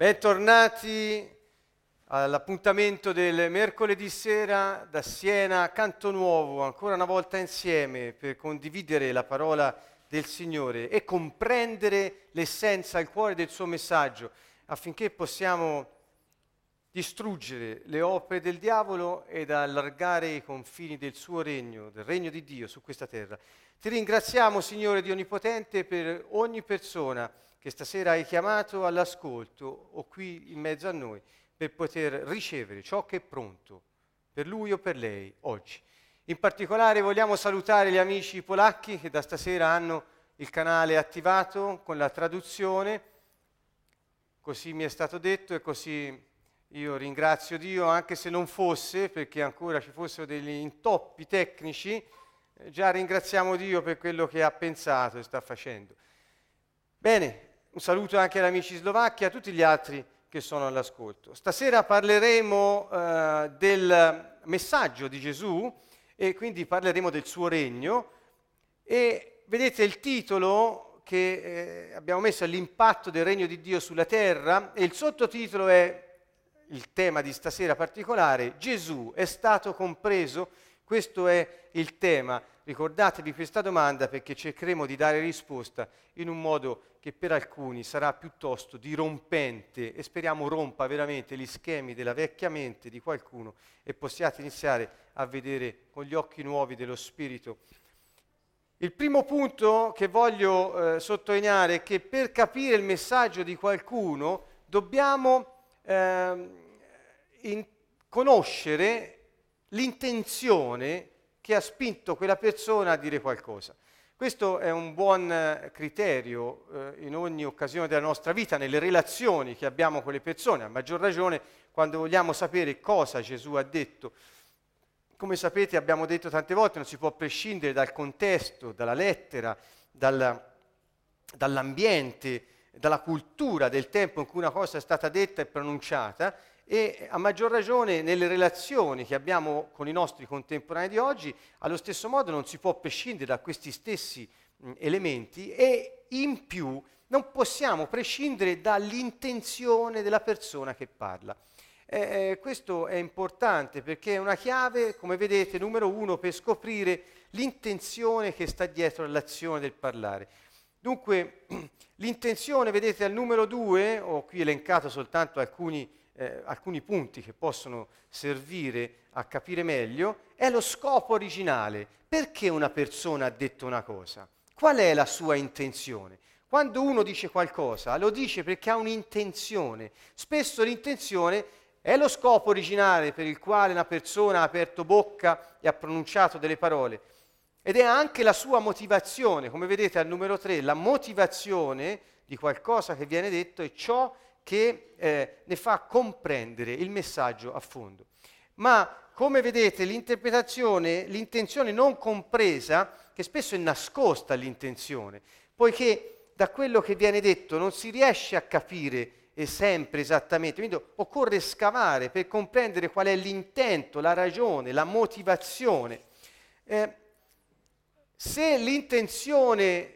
Bentornati all'appuntamento del mercoledì sera da Siena, Canto Nuovo, ancora una volta insieme per condividere la parola del Signore e comprendere l'essenza, il cuore del suo messaggio, affinché possiamo distruggere le opere del diavolo ed allargare i confini del suo regno, del regno di Dio su questa terra. Ti ringraziamo, Signore Dio Onnipotente, per ogni persona che stasera hai chiamato all'ascolto o qui in mezzo a noi per poter ricevere ciò che è pronto per lui o per lei oggi. In particolare vogliamo salutare gli amici polacchi che da stasera hanno il canale attivato con la traduzione, così mi è stato detto e così io ringrazio Dio, anche se non fosse, perché ancora ci fossero degli intoppi tecnici, eh, già ringraziamo Dio per quello che ha pensato e sta facendo. Bene, un saluto anche agli amici slovacchi e a tutti gli altri che sono all'ascolto. Stasera parleremo eh, del messaggio di Gesù e quindi parleremo del suo regno e vedete il titolo che eh, abbiamo messo è l'impatto del regno di Dio sulla terra e il sottotitolo è il tema di stasera particolare, Gesù è stato compreso, questo è il tema. Ricordatevi questa domanda perché cercheremo di dare risposta in un modo che per alcuni sarà piuttosto dirompente e speriamo rompa veramente gli schemi della vecchia mente di qualcuno e possiate iniziare a vedere con gli occhi nuovi dello Spirito. Il primo punto che voglio eh, sottolineare è che per capire il messaggio di qualcuno dobbiamo eh, in, conoscere l'intenzione che ha spinto quella persona a dire qualcosa. Questo è un buon eh, criterio eh, in ogni occasione della nostra vita, nelle relazioni che abbiamo con le persone, a maggior ragione quando vogliamo sapere cosa Gesù ha detto. Come sapete abbiamo detto tante volte, non si può prescindere dal contesto, dalla lettera, dalla, dall'ambiente, dalla cultura del tempo in cui una cosa è stata detta e pronunciata e a maggior ragione nelle relazioni che abbiamo con i nostri contemporanei di oggi, allo stesso modo non si può prescindere da questi stessi mh, elementi e in più non possiamo prescindere dall'intenzione della persona che parla. Eh, questo è importante perché è una chiave, come vedete, numero uno per scoprire l'intenzione che sta dietro all'azione del parlare. Dunque, l'intenzione, vedete, al numero due, ho qui elencato soltanto alcuni eh, alcuni punti che possono servire a capire meglio, è lo scopo originale. Perché una persona ha detto una cosa? Qual è la sua intenzione? Quando uno dice qualcosa, lo dice perché ha un'intenzione. Spesso l'intenzione è lo scopo originale per il quale una persona ha aperto bocca e ha pronunciato delle parole. Ed è anche la sua motivazione, come vedete al numero 3, la motivazione di qualcosa che viene detto è ciò che eh, ne fa comprendere il messaggio a fondo. Ma come vedete l'interpretazione, l'intenzione non compresa, che spesso è nascosta l'intenzione, poiché da quello che viene detto non si riesce a capire sempre esattamente, quindi occorre scavare per comprendere qual è l'intento, la ragione, la motivazione. Eh, se l'intenzione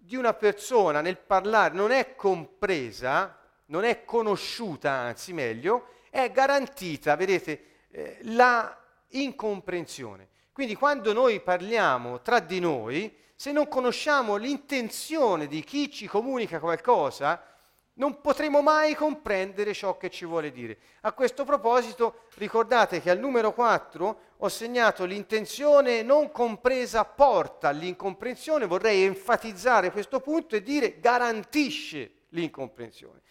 di una persona nel parlare non è compresa, non è conosciuta, anzi meglio, è garantita, vedete, eh, la incomprensione. Quindi quando noi parliamo tra di noi, se non conosciamo l'intenzione di chi ci comunica qualcosa, non potremo mai comprendere ciò che ci vuole dire. A questo proposito ricordate che al numero 4 ho segnato l'intenzione non compresa porta all'incomprensione, vorrei enfatizzare questo punto e dire garantisce l'incomprensione.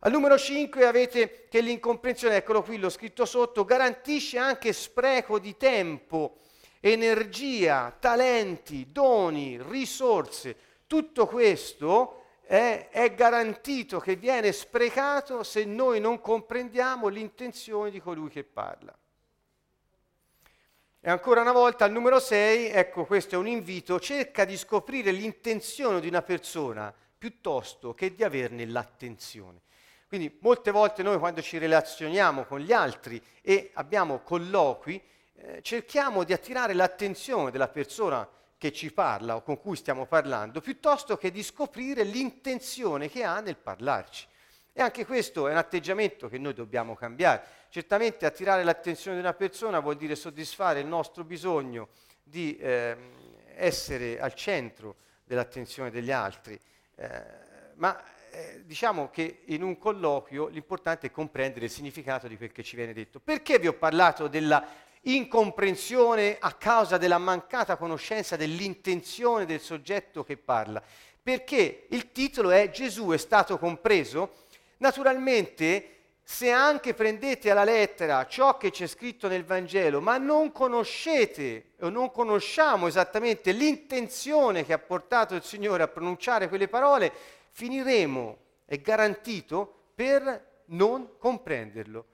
Al numero 5 avete che l'incomprensione, eccolo qui, l'ho scritto sotto, garantisce anche spreco di tempo, energia, talenti, doni, risorse. Tutto questo è, è garantito che viene sprecato se noi non comprendiamo l'intenzione di colui che parla. E ancora una volta al numero 6, ecco questo è un invito, cerca di scoprire l'intenzione di una persona piuttosto che di averne l'attenzione. Quindi molte volte noi quando ci relazioniamo con gli altri e abbiamo colloqui, eh, cerchiamo di attirare l'attenzione della persona che ci parla o con cui stiamo parlando, piuttosto che di scoprire l'intenzione che ha nel parlarci. E anche questo è un atteggiamento che noi dobbiamo cambiare. Certamente attirare l'attenzione di una persona vuol dire soddisfare il nostro bisogno di eh, essere al centro dell'attenzione degli altri, eh, ma eh, diciamo che in un colloquio l'importante è comprendere il significato di quel che ci viene detto. Perché vi ho parlato della incomprensione a causa della mancata conoscenza dell'intenzione del soggetto che parla? Perché il titolo è Gesù è stato compreso? Naturalmente, se anche prendete alla lettera ciò che c'è scritto nel Vangelo, ma non conoscete o non conosciamo esattamente l'intenzione che ha portato il Signore a pronunciare quelle parole, finiremo, è garantito, per non comprenderlo.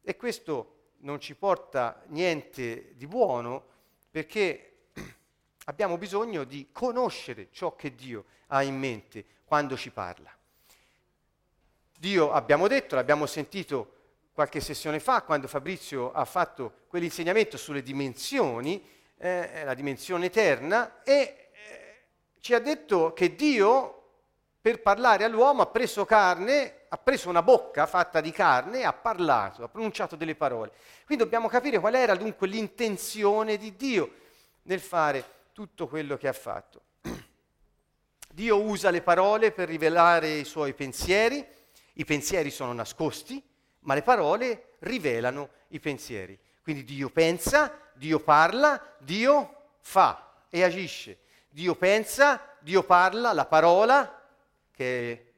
E questo non ci porta niente di buono perché abbiamo bisogno di conoscere ciò che Dio ha in mente quando ci parla. Dio, abbiamo detto, l'abbiamo sentito qualche sessione fa, quando Fabrizio ha fatto quell'insegnamento sulle dimensioni, eh, la dimensione eterna, e eh, ci ha detto che Dio, per parlare all'uomo, ha preso carne, ha preso una bocca fatta di carne ha parlato, ha pronunciato delle parole. Quindi dobbiamo capire qual era dunque l'intenzione di Dio nel fare tutto quello che ha fatto. Dio usa le parole per rivelare i suoi pensieri, i pensieri sono nascosti, ma le parole rivelano i pensieri. Quindi Dio pensa, Dio parla, Dio fa e agisce. Dio pensa, Dio parla, la parola, che è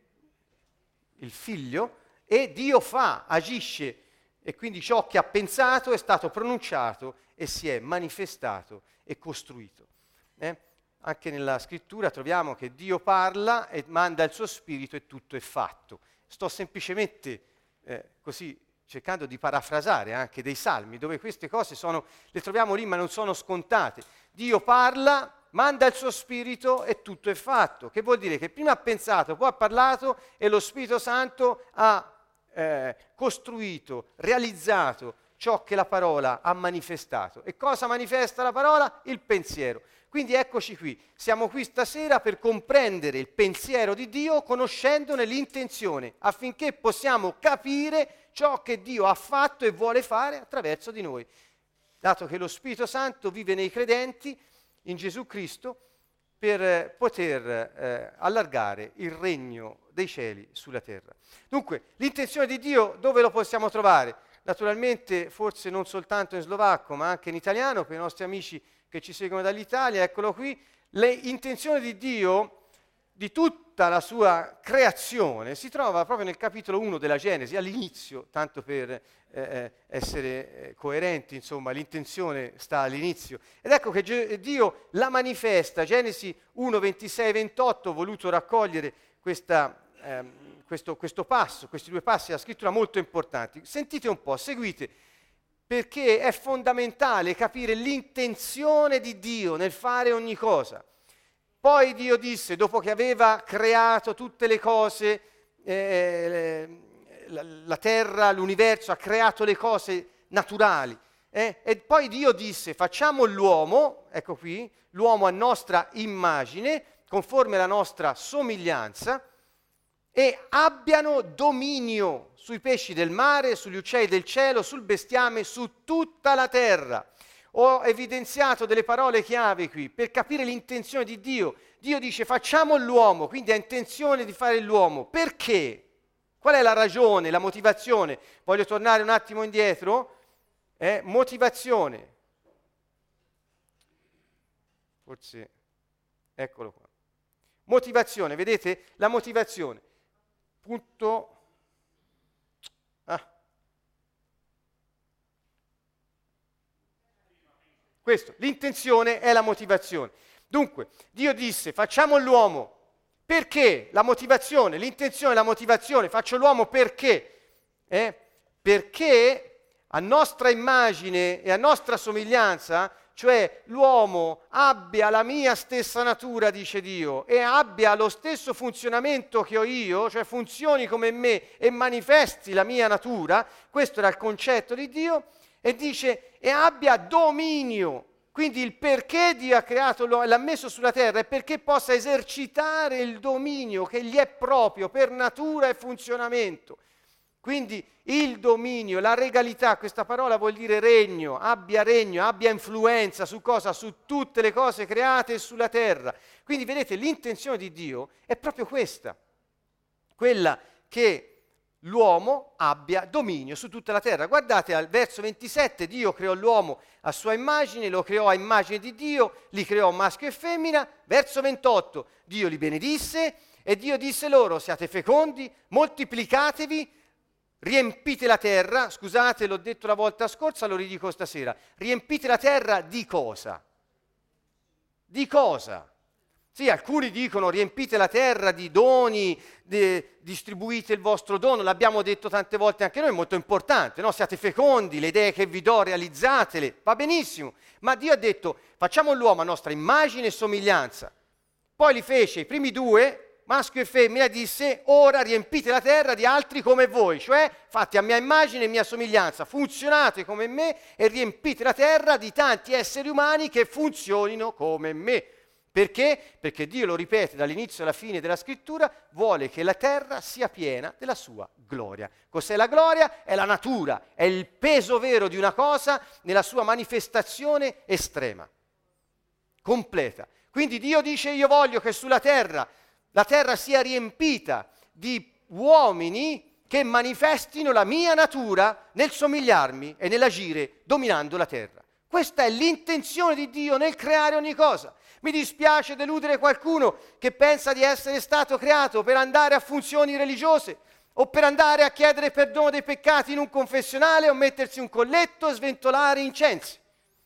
il figlio, e Dio fa, agisce. E quindi ciò che ha pensato è stato pronunciato e si è manifestato e costruito. Eh? Anche nella scrittura troviamo che Dio parla e manda il suo spirito e tutto è fatto. Sto semplicemente eh, così cercando di parafrasare anche dei salmi, dove queste cose sono, le troviamo lì ma non sono scontate. Dio parla, manda il suo spirito e tutto è fatto. Che vuol dire che prima ha pensato, poi ha parlato e lo Spirito Santo ha eh, costruito, realizzato ciò che la parola ha manifestato. E cosa manifesta la parola? Il pensiero. Quindi eccoci qui, siamo qui stasera per comprendere il pensiero di Dio conoscendone l'intenzione, affinché possiamo capire ciò che Dio ha fatto e vuole fare attraverso di noi. Dato che lo Spirito Santo vive nei credenti in Gesù Cristo per poter eh, allargare il regno dei cieli sulla terra. Dunque, l'intenzione di Dio dove lo possiamo trovare? Naturalmente, forse non soltanto in slovacco, ma anche in italiano, per i nostri amici che ci seguono dall'Italia, eccolo qui, le intenzioni di Dio, di tutta la sua creazione, si trova proprio nel capitolo 1 della Genesi, all'inizio, tanto per eh, eh, essere eh, coerenti, insomma, l'intenzione sta all'inizio. Ed ecco che Dio la manifesta, Genesi 1, 26 28, ho voluto raccogliere questa, ehm, questo, questo passo, questi due passi della scrittura molto importanti. Sentite un po', seguite perché è fondamentale capire l'intenzione di Dio nel fare ogni cosa. Poi Dio disse, dopo che aveva creato tutte le cose, eh, la, la, terra, l'universo, ha creato le cose naturali. Eh? E poi Dio disse, facciamo l'uomo, ecco qui, l'uomo a nostra immagine, conforme alla nostra somiglianza, e abbiano dominio sui pesci del mare, sugli uccelli del cielo, sul bestiame, su tutta la terra. Ho evidenziato delle parole chiave qui per capire l'intenzione di Dio. Dio dice facciamo l'uomo, quindi ha intenzione di fare l'uomo. Perché? Qual è la ragione, la motivazione? Voglio tornare un attimo indietro. Eh, motivazione. Forse, eccolo qua. Motivazione, vedete? La motivazione punto ah. Questo l'intenzione è la motivazione. Dunque Dio disse facciamo l'uomo. Perché? La motivazione l'intenzione la motivazione faccio l'uomo perché? Eh? perché a nostra immagine e a nostra somiglianza cioè l'uomo abbia la mia stessa natura, dice Dio, e abbia lo stesso funzionamento che ho io, cioè funzioni come me e manifesti la mia natura, questo era il concetto di Dio, e dice e abbia dominio. Quindi il perché Dio ha creato l'ha messo sulla terra è perché possa esercitare il dominio che gli è proprio per natura e funzionamento. Quindi il dominio, la regalità, questa parola vuol dire regno, abbia regno, abbia influenza su cosa? Su tutte le cose create sulla terra. Quindi vedete, l'intenzione di Dio è proprio questa, quella che l'uomo abbia dominio su tutta la terra. Guardate al verso 27, Dio creò l'uomo a sua immagine, lo creò a immagine di Dio, li creò maschio e femmina. Verso 28, Dio li benedisse e Dio disse loro, siate fecondi, moltiplicatevi, riempite la terra, scusate l'ho detto la volta scorsa, lo ridico stasera, riempite la terra di cosa? Di cosa? Sì, alcuni dicono riempite la terra di doni, de, distribuite il vostro dono, l'abbiamo detto tante volte anche noi, è molto importante, no? siate fecondi, le idee che vi do realizzatele, va benissimo, ma Dio ha detto facciamo l'uomo a nostra immagine e somiglianza. Poi li fece i primi due, maschio e femmina, disse ora riempite la terra di altri come voi, cioè fatti a mia immagine e mia somiglianza, funzionate come me e riempite la terra di tanti esseri umani che funzionino come me. Perché? Perché Dio lo ripete dall'inizio alla fine della scrittura, vuole che la terra sia piena della sua gloria. Cos'è la gloria? È la natura, è il peso vero di una cosa nella sua manifestazione estrema, completa. Quindi Dio dice io voglio che sulla terra la terra sia riempita di uomini che manifestino la mia natura nel somigliarmi e nell'agire dominando la terra. Questa è l'intenzione di Dio nel creare ogni cosa. Mi dispiace deludere qualcuno che pensa di essere stato creato per andare a funzioni religiose o per andare a chiedere perdono dei peccati in un confessionale o mettersi un colletto e sventolare incensi.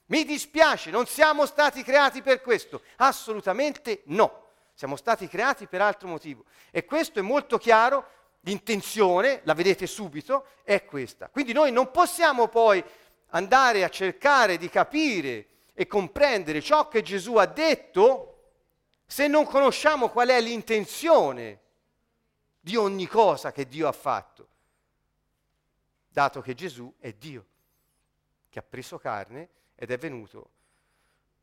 Mi dispiace, non siamo stati creati per questo, assolutamente no. Siamo stati creati per altro motivo. E questo è molto chiaro, l'intenzione, la vedete subito, è questa. Quindi noi non possiamo poi andare a cercare di capire e comprendere ciò che Gesù ha detto se non conosciamo qual è l'intenzione di ogni cosa che Dio ha fatto, dato che Gesù è Dio, che ha preso carne ed è venuto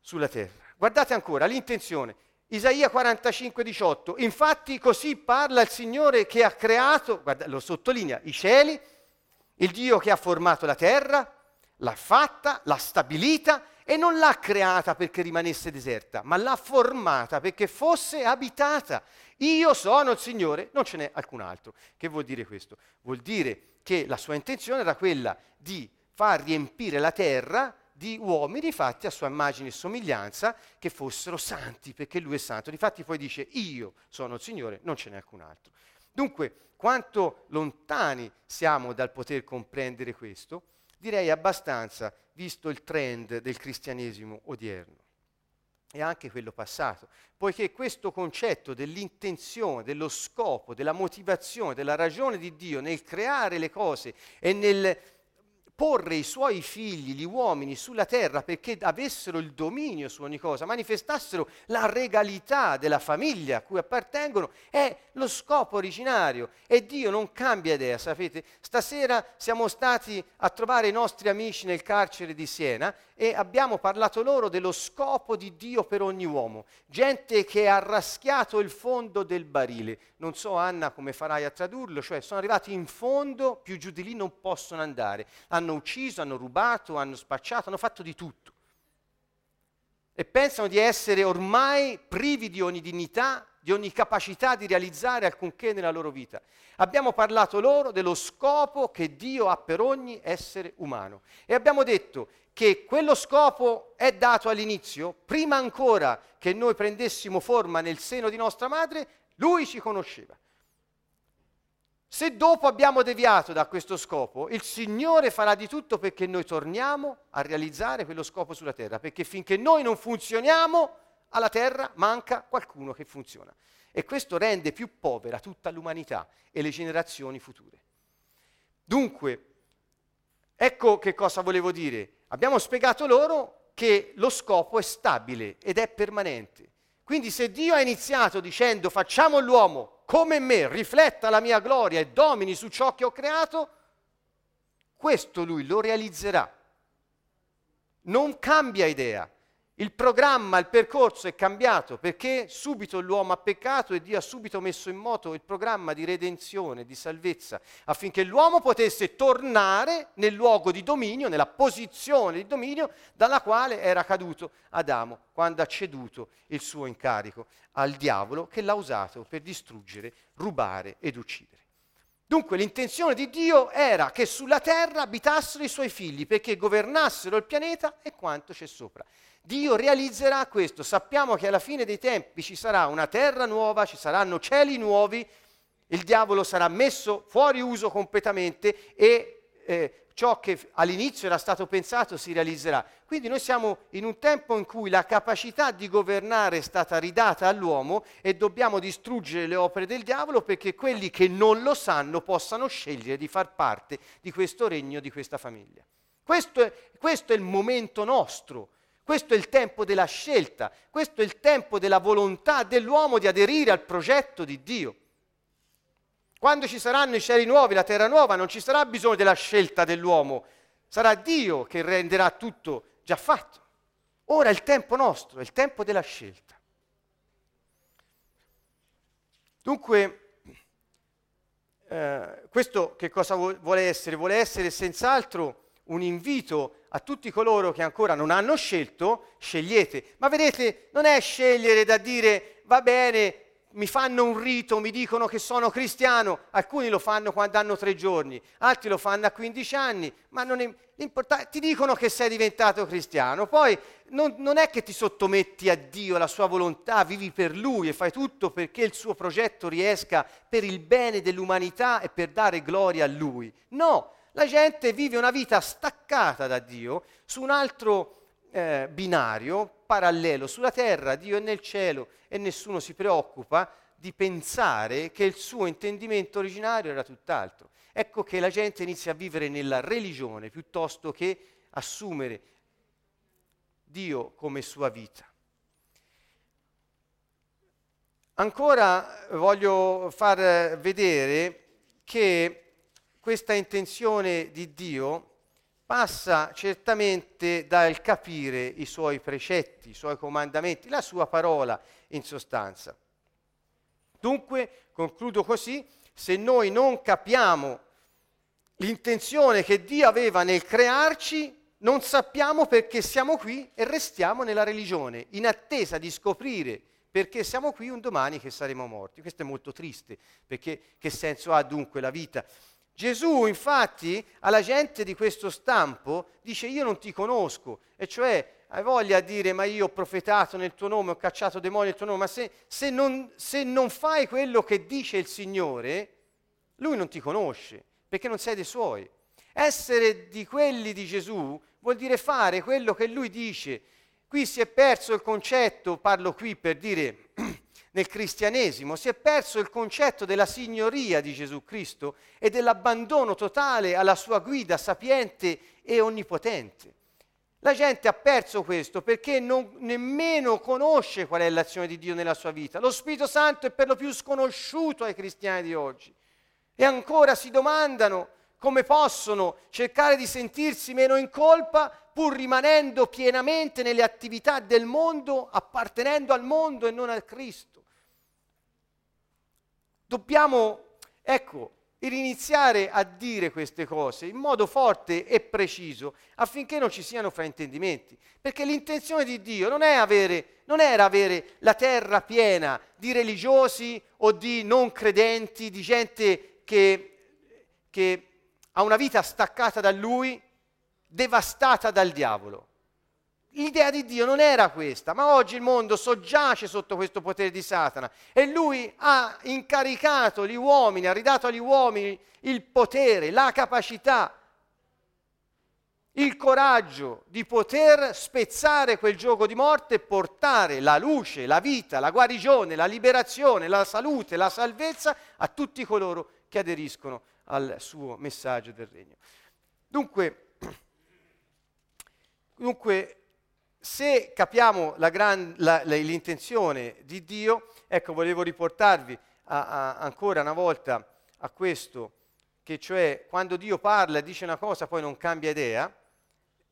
sulla terra. Guardate ancora l'intenzione. Isaia 45, 18. Infatti così parla il Signore che ha creato, guarda, lo sottolinea, i cieli, il Dio che ha formato la terra, l'ha fatta, l'ha stabilita e non l'ha creata perché rimanesse deserta, ma l'ha formata perché fosse abitata. Io sono il Signore, non ce n'è alcun altro. Che vuol dire questo? Vuol dire che la sua intenzione era quella di far riempire la terra di uomini fatti a sua immagine e somiglianza che fossero santi, perché lui è santo. Difatti poi dice io sono il Signore, non ce n'è alcun altro. Dunque, quanto lontani siamo dal poter comprendere questo? Direi abbastanza, visto il trend del cristianesimo odierno e anche quello passato, poiché questo concetto dell'intenzione, dello scopo, della motivazione, della ragione di Dio nel creare le cose e nel porre i suoi figli, gli uomini, sulla terra perché avessero il dominio su ogni cosa, manifestassero la regalità della famiglia a cui appartengono, è lo scopo originario. E Dio non cambia idea, sapete? Stasera siamo stati a trovare i nostri amici nel carcere di Siena e abbiamo parlato loro dello scopo di Dio per ogni uomo. Gente che ha raschiato il fondo del barile. Non so Anna come farai a tradurlo, cioè sono arrivati in fondo, più giù di lì non possono andare. Hanno ucciso, hanno rubato, hanno spacciato, hanno fatto di tutto. E pensano di essere ormai privi di ogni dignità, di ogni capacità di realizzare alcunché nella loro vita. Abbiamo parlato loro dello scopo che Dio ha per ogni essere umano. E abbiamo detto che quello scopo è dato all'inizio, prima ancora che noi prendessimo forma nel seno di nostra madre, lui ci conosceva. Se dopo abbiamo deviato da questo scopo, il Signore farà di tutto perché noi torniamo a realizzare quello scopo sulla terra, perché finché noi non funzioniamo, alla terra manca qualcuno che funziona. E questo rende più povera tutta l'umanità e le generazioni future. Dunque, ecco che cosa volevo dire. Abbiamo spiegato loro che lo scopo è stabile ed è permanente. Quindi se Dio ha iniziato dicendo facciamo l'uomo come me, rifletta la mia gloria e domini su ciò che ho creato, questo lui lo realizzerà. Non cambia idea. Il programma, il percorso è cambiato perché subito l'uomo ha peccato e Dio ha subito messo in moto il programma di redenzione, di salvezza, affinché l'uomo potesse tornare nel luogo di dominio, nella posizione di dominio dalla quale era caduto Adamo quando ha ceduto il suo incarico al diavolo che l'ha usato per distruggere, rubare ed uccidere. Dunque l'intenzione di Dio era che sulla terra abitassero i suoi figli perché governassero il pianeta e quanto c'è sopra. Dio realizzerà questo. Sappiamo che alla fine dei tempi ci sarà una terra nuova, ci saranno cieli nuovi, il diavolo sarà messo fuori uso completamente e eh, ciò che all'inizio era stato pensato si realizzerà. Quindi noi siamo in un tempo in cui la capacità di governare è stata ridata all'uomo e dobbiamo distruggere le opere del diavolo perché quelli che non lo sanno possano scegliere di far parte di questo regno, di questa famiglia. Questo è, questo è il momento nostro questo è il tempo della scelta, questo è il tempo della volontà dell'uomo di aderire al progetto di Dio. Quando ci saranno i cieli nuovi, la terra nuova, non ci sarà bisogno della scelta dell'uomo, sarà Dio che renderà tutto già fatto. Ora è il tempo nostro, è il tempo della scelta. Dunque, eh, questo che cosa vuole essere? Vuole essere senz'altro un invito a tutti coloro che ancora non hanno scelto, scegliete. Ma vedete, non è scegliere da dire va bene, mi fanno un rito, mi dicono che sono cristiano, alcuni lo fanno quando hanno tre giorni, altri lo fanno a 15 anni, ma non è importante, ti dicono che sei diventato cristiano, poi non, non, è che ti sottometti a Dio, alla sua volontà, vivi per Lui e fai tutto perché il suo progetto riesca per il bene dell'umanità e per dare gloria a Lui. No, la gente vive una vita staccata da Dio su un altro eh, binario parallelo. Sulla terra Dio è nel cielo e nessuno si preoccupa di pensare che il suo intendimento originario era tutt'altro. Ecco che la gente inizia a vivere nella religione piuttosto che assumere Dio come sua vita. Ancora voglio far vedere che questa intenzione di Dio passa certamente dal capire i suoi precetti, i suoi comandamenti, la sua parola in sostanza. Dunque, concludo così, se noi non capiamo l'intenzione che Dio aveva nel crearci, non sappiamo perché siamo qui e restiamo nella religione, in attesa di scoprire perché siamo qui un domani che saremo morti. Questo è molto triste, perché che senso ha dunque la vita? Gesù infatti alla gente di questo stampo dice io non ti conosco, e cioè hai voglia di dire ma io ho profetato nel tuo nome, ho cacciato demoni nel tuo nome, ma se, se, non, se non fai quello che dice il Signore, lui non ti conosce, perché non sei dei suoi. Essere di quelli di Gesù vuol dire fare quello che lui dice. Qui si è perso il concetto, parlo qui per dire nel cristianesimo, si è perso il concetto della signoria di Gesù Cristo e dell'abbandono totale alla sua guida sapiente e onnipotente. La gente ha perso questo perché non nemmeno conosce qual è l'azione di Dio nella sua vita. Lo Spirito Santo è per lo più sconosciuto ai cristiani di oggi. E ancora si domandano come possono cercare di sentirsi meno in colpa pur rimanendo pienamente nelle attività del mondo, appartenendo al mondo e non al Cristo. Dobbiamo, ecco, riniziare a dire queste cose in modo forte e preciso affinché non ci siano fraintendimenti. Perché l'intenzione di Dio non, avere, non, era avere la terra piena di religiosi o di non credenti, di gente che, che ha una vita staccata da Lui, devastata dal diavolo. L'idea di Dio non era questa, ma oggi il mondo soggiace sotto questo potere di Satana e lui ha incaricato gli uomini, ha ridato agli uomini il potere, la capacità, il coraggio di poter spezzare quel gioco di morte e portare la luce, la vita, la guarigione, la liberazione, la salute, la salvezza a tutti coloro che aderiscono al suo messaggio del regno. Dunque, dunque se capiamo la gran, la, la, l'intenzione di Dio, ecco, volevo riportarvi a, a, ancora una volta a questo, che cioè quando Dio parla dice una cosa poi non cambia idea,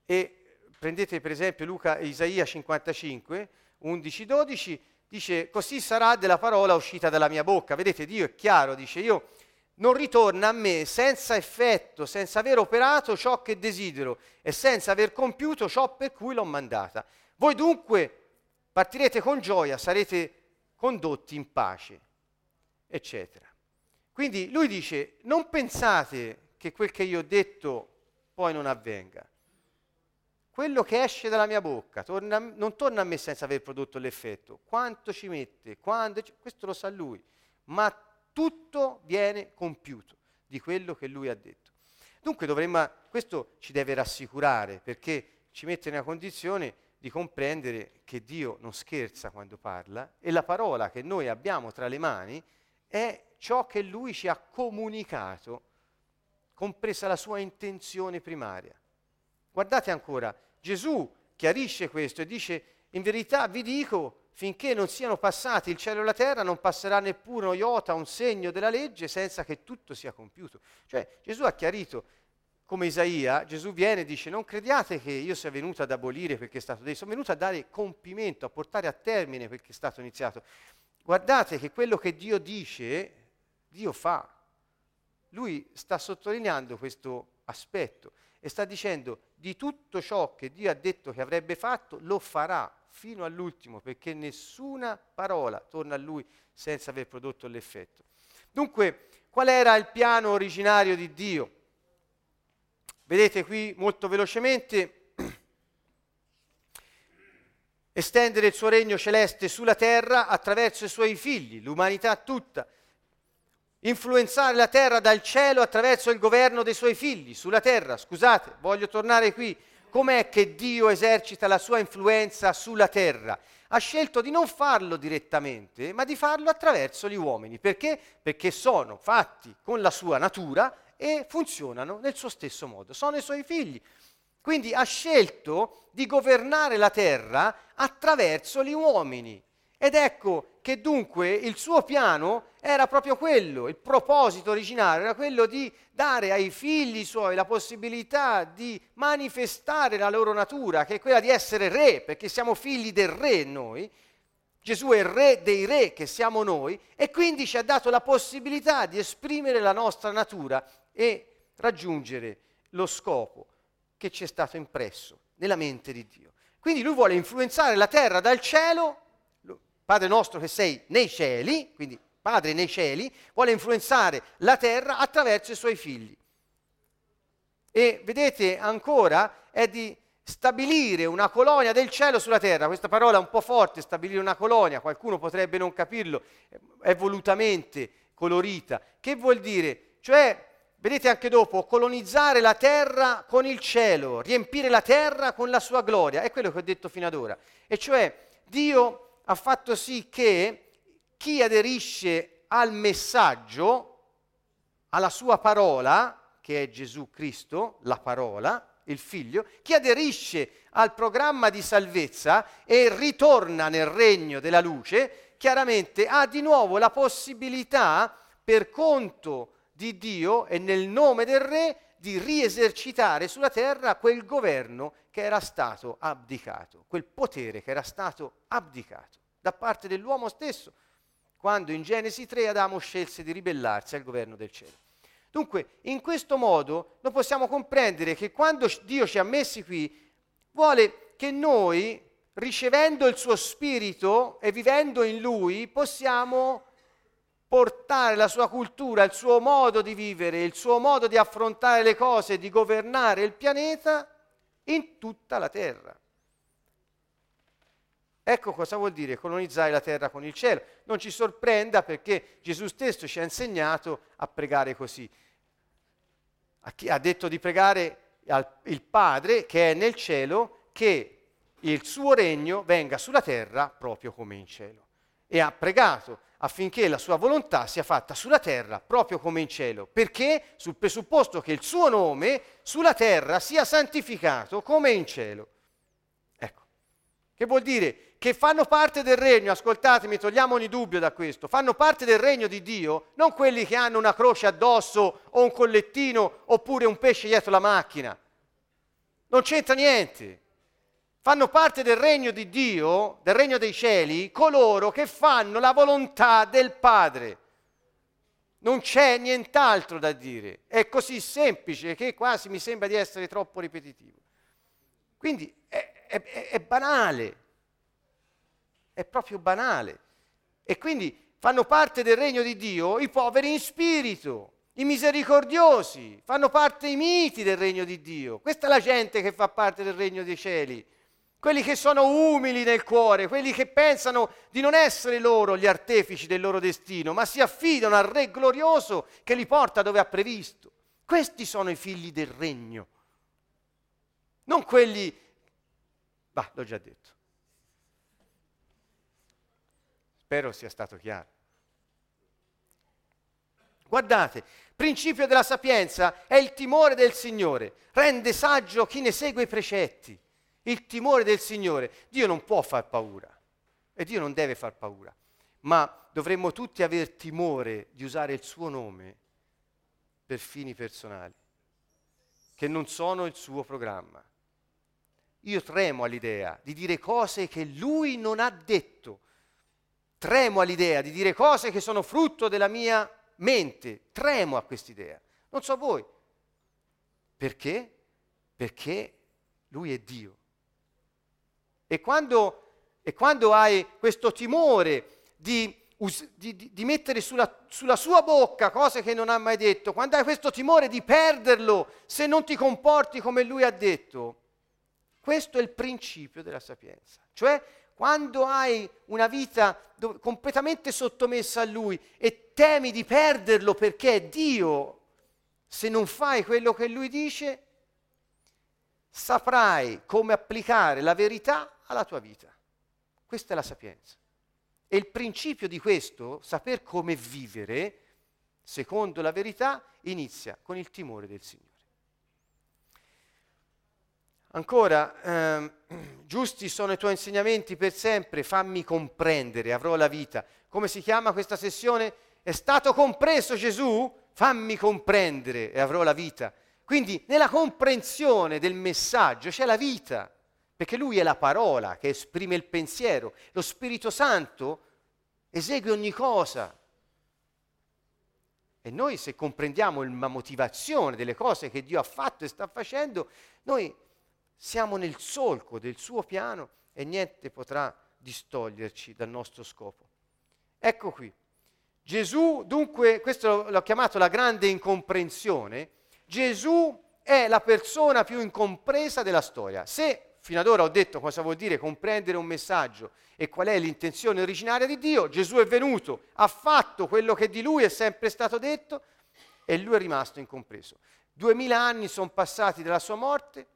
e prendete per esempio Luca, Isaia 55, 11, 12, dice così sarà della parola uscita dalla mia bocca. Vedete, Dio è chiaro, dice io non ritorna a me senza effetto, senza aver operato ciò che desidero e senza aver compiuto ciò per cui l'ho mandata. Voi dunque partirete con gioia, sarete condotti in pace, eccetera. Quindi lui dice, non pensate che quel che io ho detto poi non avvenga. Quello che esce dalla mia bocca torna, non torna a me senza aver prodotto l'effetto. Quanto ci mette, quando, questo lo sa lui, ma tutto viene compiuto di quello che lui ha detto. Dunque dovremmo, questo ci deve rassicurare perché ci mette nella condizione di comprendere che Dio non scherza quando parla e la parola che noi abbiamo tra le mani è ciò che lui ci ha comunicato, compresa la sua intenzione primaria. Guardate ancora, Gesù chiarisce questo e dice, in verità vi dico, finché non siano passati il cielo e la terra, non passerà neppure un iota, un segno della legge, senza che tutto sia compiuto. Cioè Gesù ha chiarito, come Isaia, Gesù viene e dice, non crediate che io sia venuto ad abolire perché è stato detto, sono venuto a dare compimento, a portare a termine perché è stato iniziato. Guardate che quello che Dio dice, Dio fa. Lui sta sottolineando questo aspetto e sta dicendo di tutto ciò che Dio ha detto che avrebbe fatto, lo farà fino all'ultimo, perché nessuna parola torna a lui senza aver prodotto l'effetto. Dunque, qual era il piano originario di Dio? Vedete qui molto velocemente, estendere il suo regno celeste sulla terra attraverso i suoi figli, l'umanità tutta influenzare la terra dal cielo attraverso il governo dei suoi figli sulla terra. Scusate, voglio tornare qui. Com'è che Dio esercita la sua influenza sulla terra? Ha scelto di non farlo direttamente, ma di farlo attraverso gli uomini. Perché? Perché sono fatti con la sua natura e funzionano nel suo stesso modo. Sono i suoi figli. Quindi ha scelto di governare la terra attraverso gli uomini. Ed ecco che dunque il suo piano era proprio quello, il proposito originario era quello di dare ai figli suoi la possibilità di manifestare la loro natura, che è quella di essere re, perché siamo figli del re noi. Gesù è il re dei re che siamo noi e quindi ci ha dato la possibilità di esprimere la nostra natura e raggiungere lo scopo che ci è stato impresso nella mente di Dio. Quindi lui vuole influenzare la terra dal cielo Padre nostro che sei nei cieli, quindi Padre nei cieli, vuole influenzare la terra attraverso i suoi figli. E vedete ancora è di stabilire una colonia del cielo sulla terra. Questa parola è un po' forte, stabilire una colonia, qualcuno potrebbe non capirlo, è volutamente colorita. Che vuol dire? Cioè, vedete anche dopo, colonizzare la terra con il cielo, riempire la terra con la sua gloria, è quello che ho detto fino ad ora. E cioè, Dio ha fatto sì che chi aderisce al messaggio, alla sua parola, che è Gesù Cristo, la parola, il figlio, chi aderisce al programma di salvezza e ritorna nel regno della luce, chiaramente ha di nuovo la possibilità per conto di Dio e nel nome del Re di riesercitare sulla terra quel governo che era stato abdicato, quel potere che era stato abdicato da parte dell'uomo stesso, quando in Genesi 3 Adamo scelse di ribellarsi al governo del cielo. Dunque, in questo modo noi possiamo comprendere che quando Dio ci ha messi qui, vuole che noi, ricevendo il suo spirito e vivendo in lui, possiamo portare la sua cultura, il suo modo di vivere, il suo modo di affrontare le cose, di governare il pianeta in tutta la terra. Ecco cosa vuol dire colonizzare la terra con il cielo. Non ci sorprenda perché Gesù stesso ci ha insegnato a pregare così. Ha detto di pregare al il Padre che è nel cielo che il suo regno venga sulla terra proprio come in cielo. E ha pregato affinché la sua volontà sia fatta sulla terra proprio come in cielo, perché sul presupposto che il suo nome sulla terra sia santificato come in cielo. Ecco, che vuol dire che fanno parte del regno, ascoltatemi, togliamo ogni dubbio da questo, fanno parte del regno di Dio, non quelli che hanno una croce addosso o un collettino oppure un pesce dietro la macchina. Non c'entra niente. Fanno parte del regno di Dio, del regno dei cieli, coloro che fanno la volontà del Padre. Non c'è nient'altro da dire, è così semplice che quasi mi sembra di essere troppo ripetitivo. Quindi è, è, è banale, è proprio banale. E quindi fanno parte del regno di Dio i poveri in spirito, i misericordiosi, fanno parte i miti del regno di Dio. Questa è la gente che fa parte del regno dei cieli. Quelli che sono umili nel cuore, quelli che pensano di non essere loro gli artefici del loro destino, ma si affidano al Re glorioso che li porta dove ha previsto. Questi sono i figli del regno, non quelli... Bah, l'ho già detto. Spero sia stato chiaro. Guardate, principio della sapienza è il timore del Signore, rende saggio chi ne segue i precetti. Il timore del Signore. Dio non può far paura e Dio non deve far paura, ma dovremmo tutti aver timore di usare il suo nome per fini personali, che non sono il suo programma. Io tremo all'idea di dire cose che lui non ha detto, tremo all'idea di dire cose che sono frutto della mia mente, tremo a quest'idea. Non so voi. Perché? Perché lui è Dio. E quando, e quando hai questo timore di, di, di mettere sulla, sulla sua bocca cose che non ha mai detto, quando hai questo timore di perderlo se non ti comporti come lui ha detto, questo è il principio della sapienza. Cioè, quando hai una vita dove, completamente sottomessa a Lui e temi di perderlo perché è Dio, se non fai quello che Lui dice, saprai come applicare la verità alla tua vita. Questa è la sapienza. E il principio di questo, saper come vivere, secondo la verità, inizia con il timore del Signore. Ancora, ehm, giusti sono i tuoi insegnamenti per sempre, fammi comprendere, avrò la vita. Come si chiama questa sessione? È stato compreso Gesù? Fammi comprendere e avrò la vita. Quindi nella comprensione del messaggio c'è la vita, perché lui è la parola che esprime il pensiero. Lo Spirito Santo esegue ogni cosa. E noi se comprendiamo la motivazione delle cose che Dio ha fatto e sta facendo, noi siamo nel solco del suo piano e niente potrà distoglierci dal nostro scopo. Ecco qui. Gesù, dunque, questo l'ho chiamato la grande incomprensione, Gesù è la persona più incompresa della storia. Se fino ad ora ho detto cosa vuol dire comprendere un messaggio e qual è l'intenzione originaria di Dio, Gesù è venuto, ha fatto quello che di lui è sempre stato detto e lui è rimasto incompreso. Duemila anni sono passati dalla sua morte,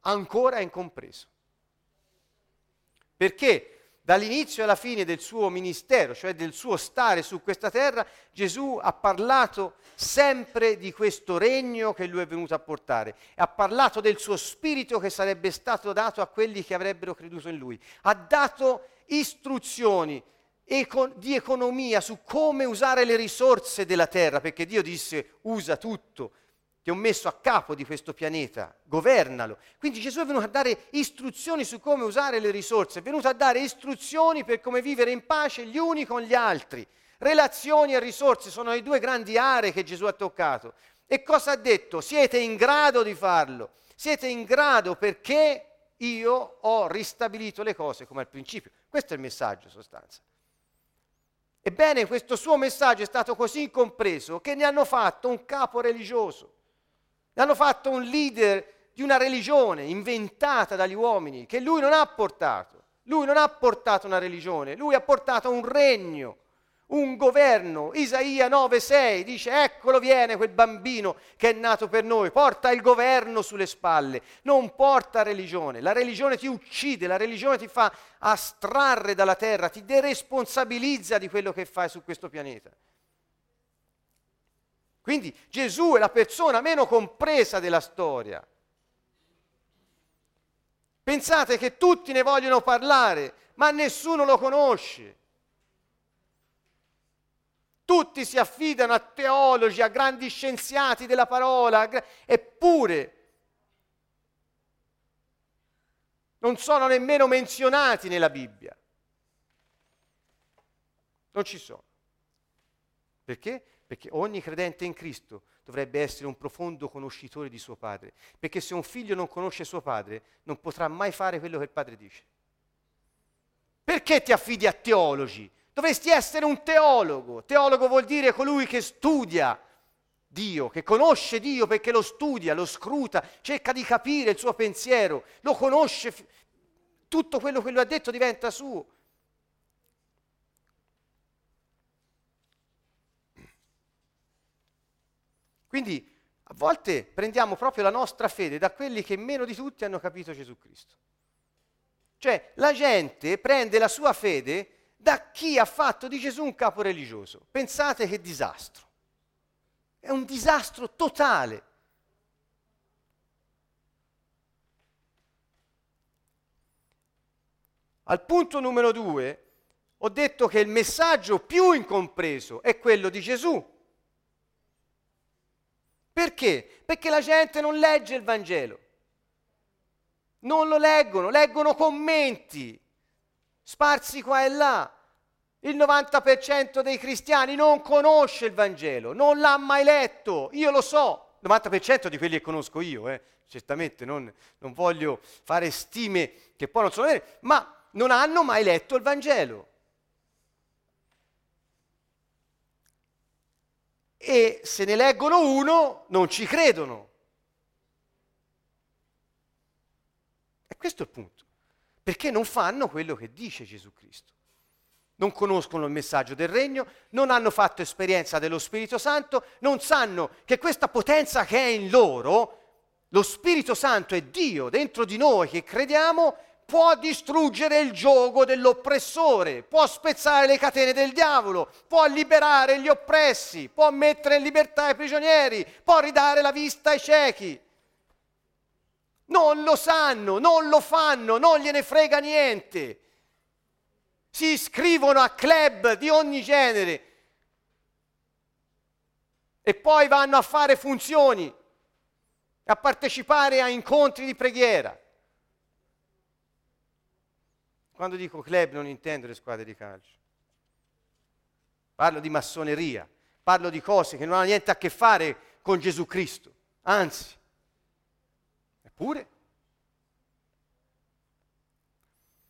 ancora incompreso. Perché dall'inizio alla fine del suo ministero, cioè del suo stare su questa terra, Gesù ha parlato sempre di questo regno che lui è venuto a portare, ha parlato del suo spirito che sarebbe stato dato a quelli che avrebbero creduto in lui, ha dato istruzioni di economia su come usare le risorse della terra, perché Dio disse usa tutto, ti ho messo a capo di questo pianeta, governalo. Quindi Gesù è venuto a dare istruzioni su come usare le risorse, è venuto a dare istruzioni per come vivere in pace gli uni con gli altri. Relazioni e risorse sono le due grandi aree che Gesù ha toccato. E cosa ha detto? Siete in grado di farlo. Siete in grado perché io ho ristabilito le cose come al principio. Questo è il messaggio, sostanza. Ebbene, questo suo messaggio è stato così incompreso che ne hanno fatto un capo religioso. L'hanno fatto un leader di una religione inventata dagli uomini che lui non ha portato. Lui non ha portato una religione, lui ha portato un regno, un governo. Isaia 9:6 dice: Eccolo viene quel bambino che è nato per noi, porta il governo sulle spalle, non porta religione. La religione ti uccide, la religione ti fa astrarre dalla terra, ti deresponsabilizza di quello che fai su questo pianeta. Quindi Gesù è la persona meno compresa della storia. Pensate che tutti ne vogliono parlare, ma nessuno lo conosce. Tutti si affidano a teologi, a grandi scienziati della parola, eppure Non sono nemmeno menzionati nella Bibbia. Non ci sono. Perché? Perché ogni credente in Cristo dovrebbe essere un profondo conoscitore di suo padre. Perché se un figlio non conosce suo padre, non potrà mai fare quello che il padre dice. Perché ti affidi a teologi? Dovresti essere un teologo. Teologo vuol dire colui che studia Dio, che conosce Dio perché lo studia, lo scruta, cerca di capire il suo pensiero, lo conosce, tutto quello che lui ha detto diventa suo. Quindi a volte prendiamo proprio la nostra fede da quelli che meno di tutti hanno capito Gesù Cristo. Cioè la gente prende la sua fede da chi ha fatto di Gesù un capo religioso. Pensate che disastro. È un disastro totale. Al punto numero due ho detto che il messaggio più incompreso è quello di Gesù. Perché? Perché la gente non legge il Vangelo. Non lo leggono, leggono commenti sparsi qua e là. Il 90% dei cristiani non conosce il Vangelo, non l'ha mai letto, io lo so, il 90% di quelli che conosco io, eh. certamente non, non voglio fare stime che poi non sono vere, ma non hanno mai letto il Vangelo. E se ne leggono uno, non ci credono. E questo è il punto, perché non fanno quello che dice Gesù Cristo non conoscono il messaggio del regno, non hanno fatto esperienza dello Spirito Santo, non sanno che questa potenza che è in loro, lo Spirito Santo è Dio dentro di noi che crediamo, può distruggere il gioco dell'oppressore, può spezzare le catene del diavolo, può liberare gli oppressi, può mettere in libertà i prigionieri, può ridare la vista ai ciechi. Non lo sanno, non lo fanno, non gliene frega niente si iscrivono a club di ogni genere e poi vanno a fare funzioni, a partecipare a incontri di preghiera. Quando dico club non intendo le squadre di calcio, parlo di massoneria, parlo di cose che non hanno niente a che fare con Gesù Cristo, anzi, eppure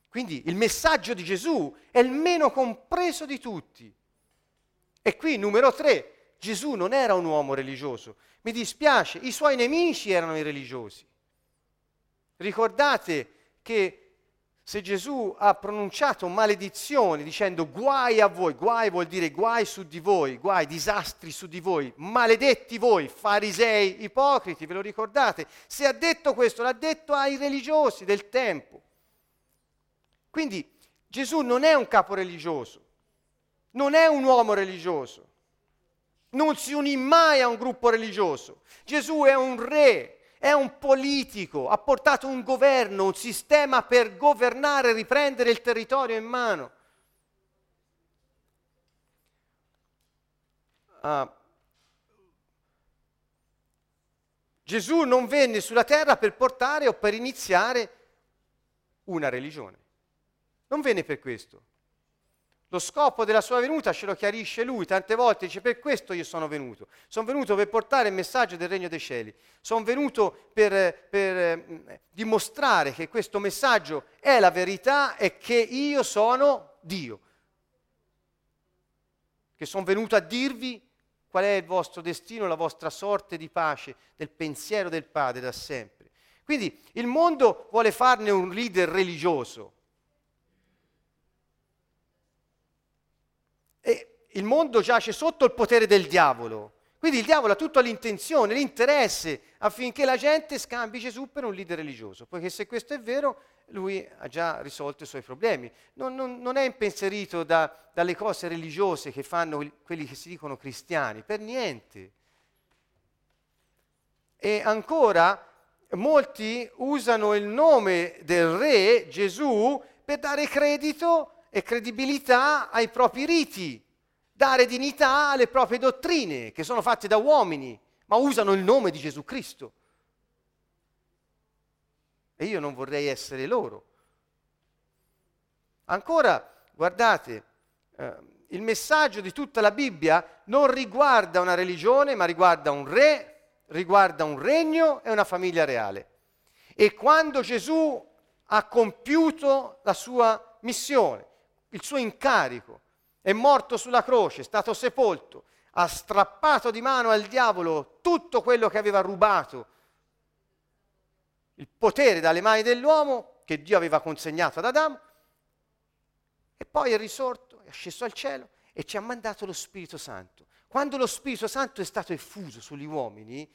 Quindi il messaggio di Gesù è il meno compreso di tutti. E qui, numero tre, Gesù non era un uomo religioso. Mi dispiace, i suoi nemici erano i religiosi. Ricordate che se Gesù ha pronunciato maledizioni dicendo guai a voi, guai vuol dire guai su di voi, guai, disastri su di voi, maledetti voi, farisei, ipocriti, ve lo ricordate? Se ha detto questo, l'ha detto ai religiosi del tempo. Quindi Gesù non è un capo religioso, non è un uomo religioso, non si unì mai a un gruppo religioso. Gesù è un re, è un politico, ha portato un governo, un sistema per governare riprendere il territorio in mano. Uh, Gesù non venne sulla terra per portare o per iniziare una religione. Non venne per questo. Lo scopo della sua venuta ce lo chiarisce lui, tante volte dice per questo io sono venuto. Sono venuto per portare il messaggio del regno dei cieli. Sono venuto per, per eh, dimostrare che questo messaggio è la verità e che io sono Dio. Che sono venuto a dirvi qual è il vostro destino, la vostra sorte di pace, del pensiero del Padre da sempre. Quindi il mondo vuole farne un leader religioso E il mondo giace sotto il potere del diavolo. Quindi il diavolo ha tutta l'intenzione, l'interesse affinché la gente scambi Gesù per un leader religioso, poiché se questo è vero, lui ha già risolto i suoi problemi. Non, non, non è impensierito da, dalle cose religiose che fanno quelli che si dicono cristiani, per niente. E ancora, molti usano il nome del re Gesù per dare credito e credibilità ai propri riti, dare dignità alle proprie dottrine, che sono fatte da uomini, ma usano il nome di Gesù Cristo. e io non vorrei essere loro. Ancora, guardate, eh, il messaggio di tutta la Bibbia non riguarda una religione, ma riguarda un re, riguarda un regno e una famiglia reale. E quando Gesù ha compiuto la sua missione, il suo incarico, è morto sulla croce, è stato sepolto, ha strappato di mano al diavolo tutto quello che aveva rubato, il potere dalle mani dell'uomo che Dio aveva consegnato ad Adamo, e poi è risorto, è sceso al cielo e ci ha mandato lo Spirito Santo. Quando lo Spirito Santo è stato effuso sugli uomini,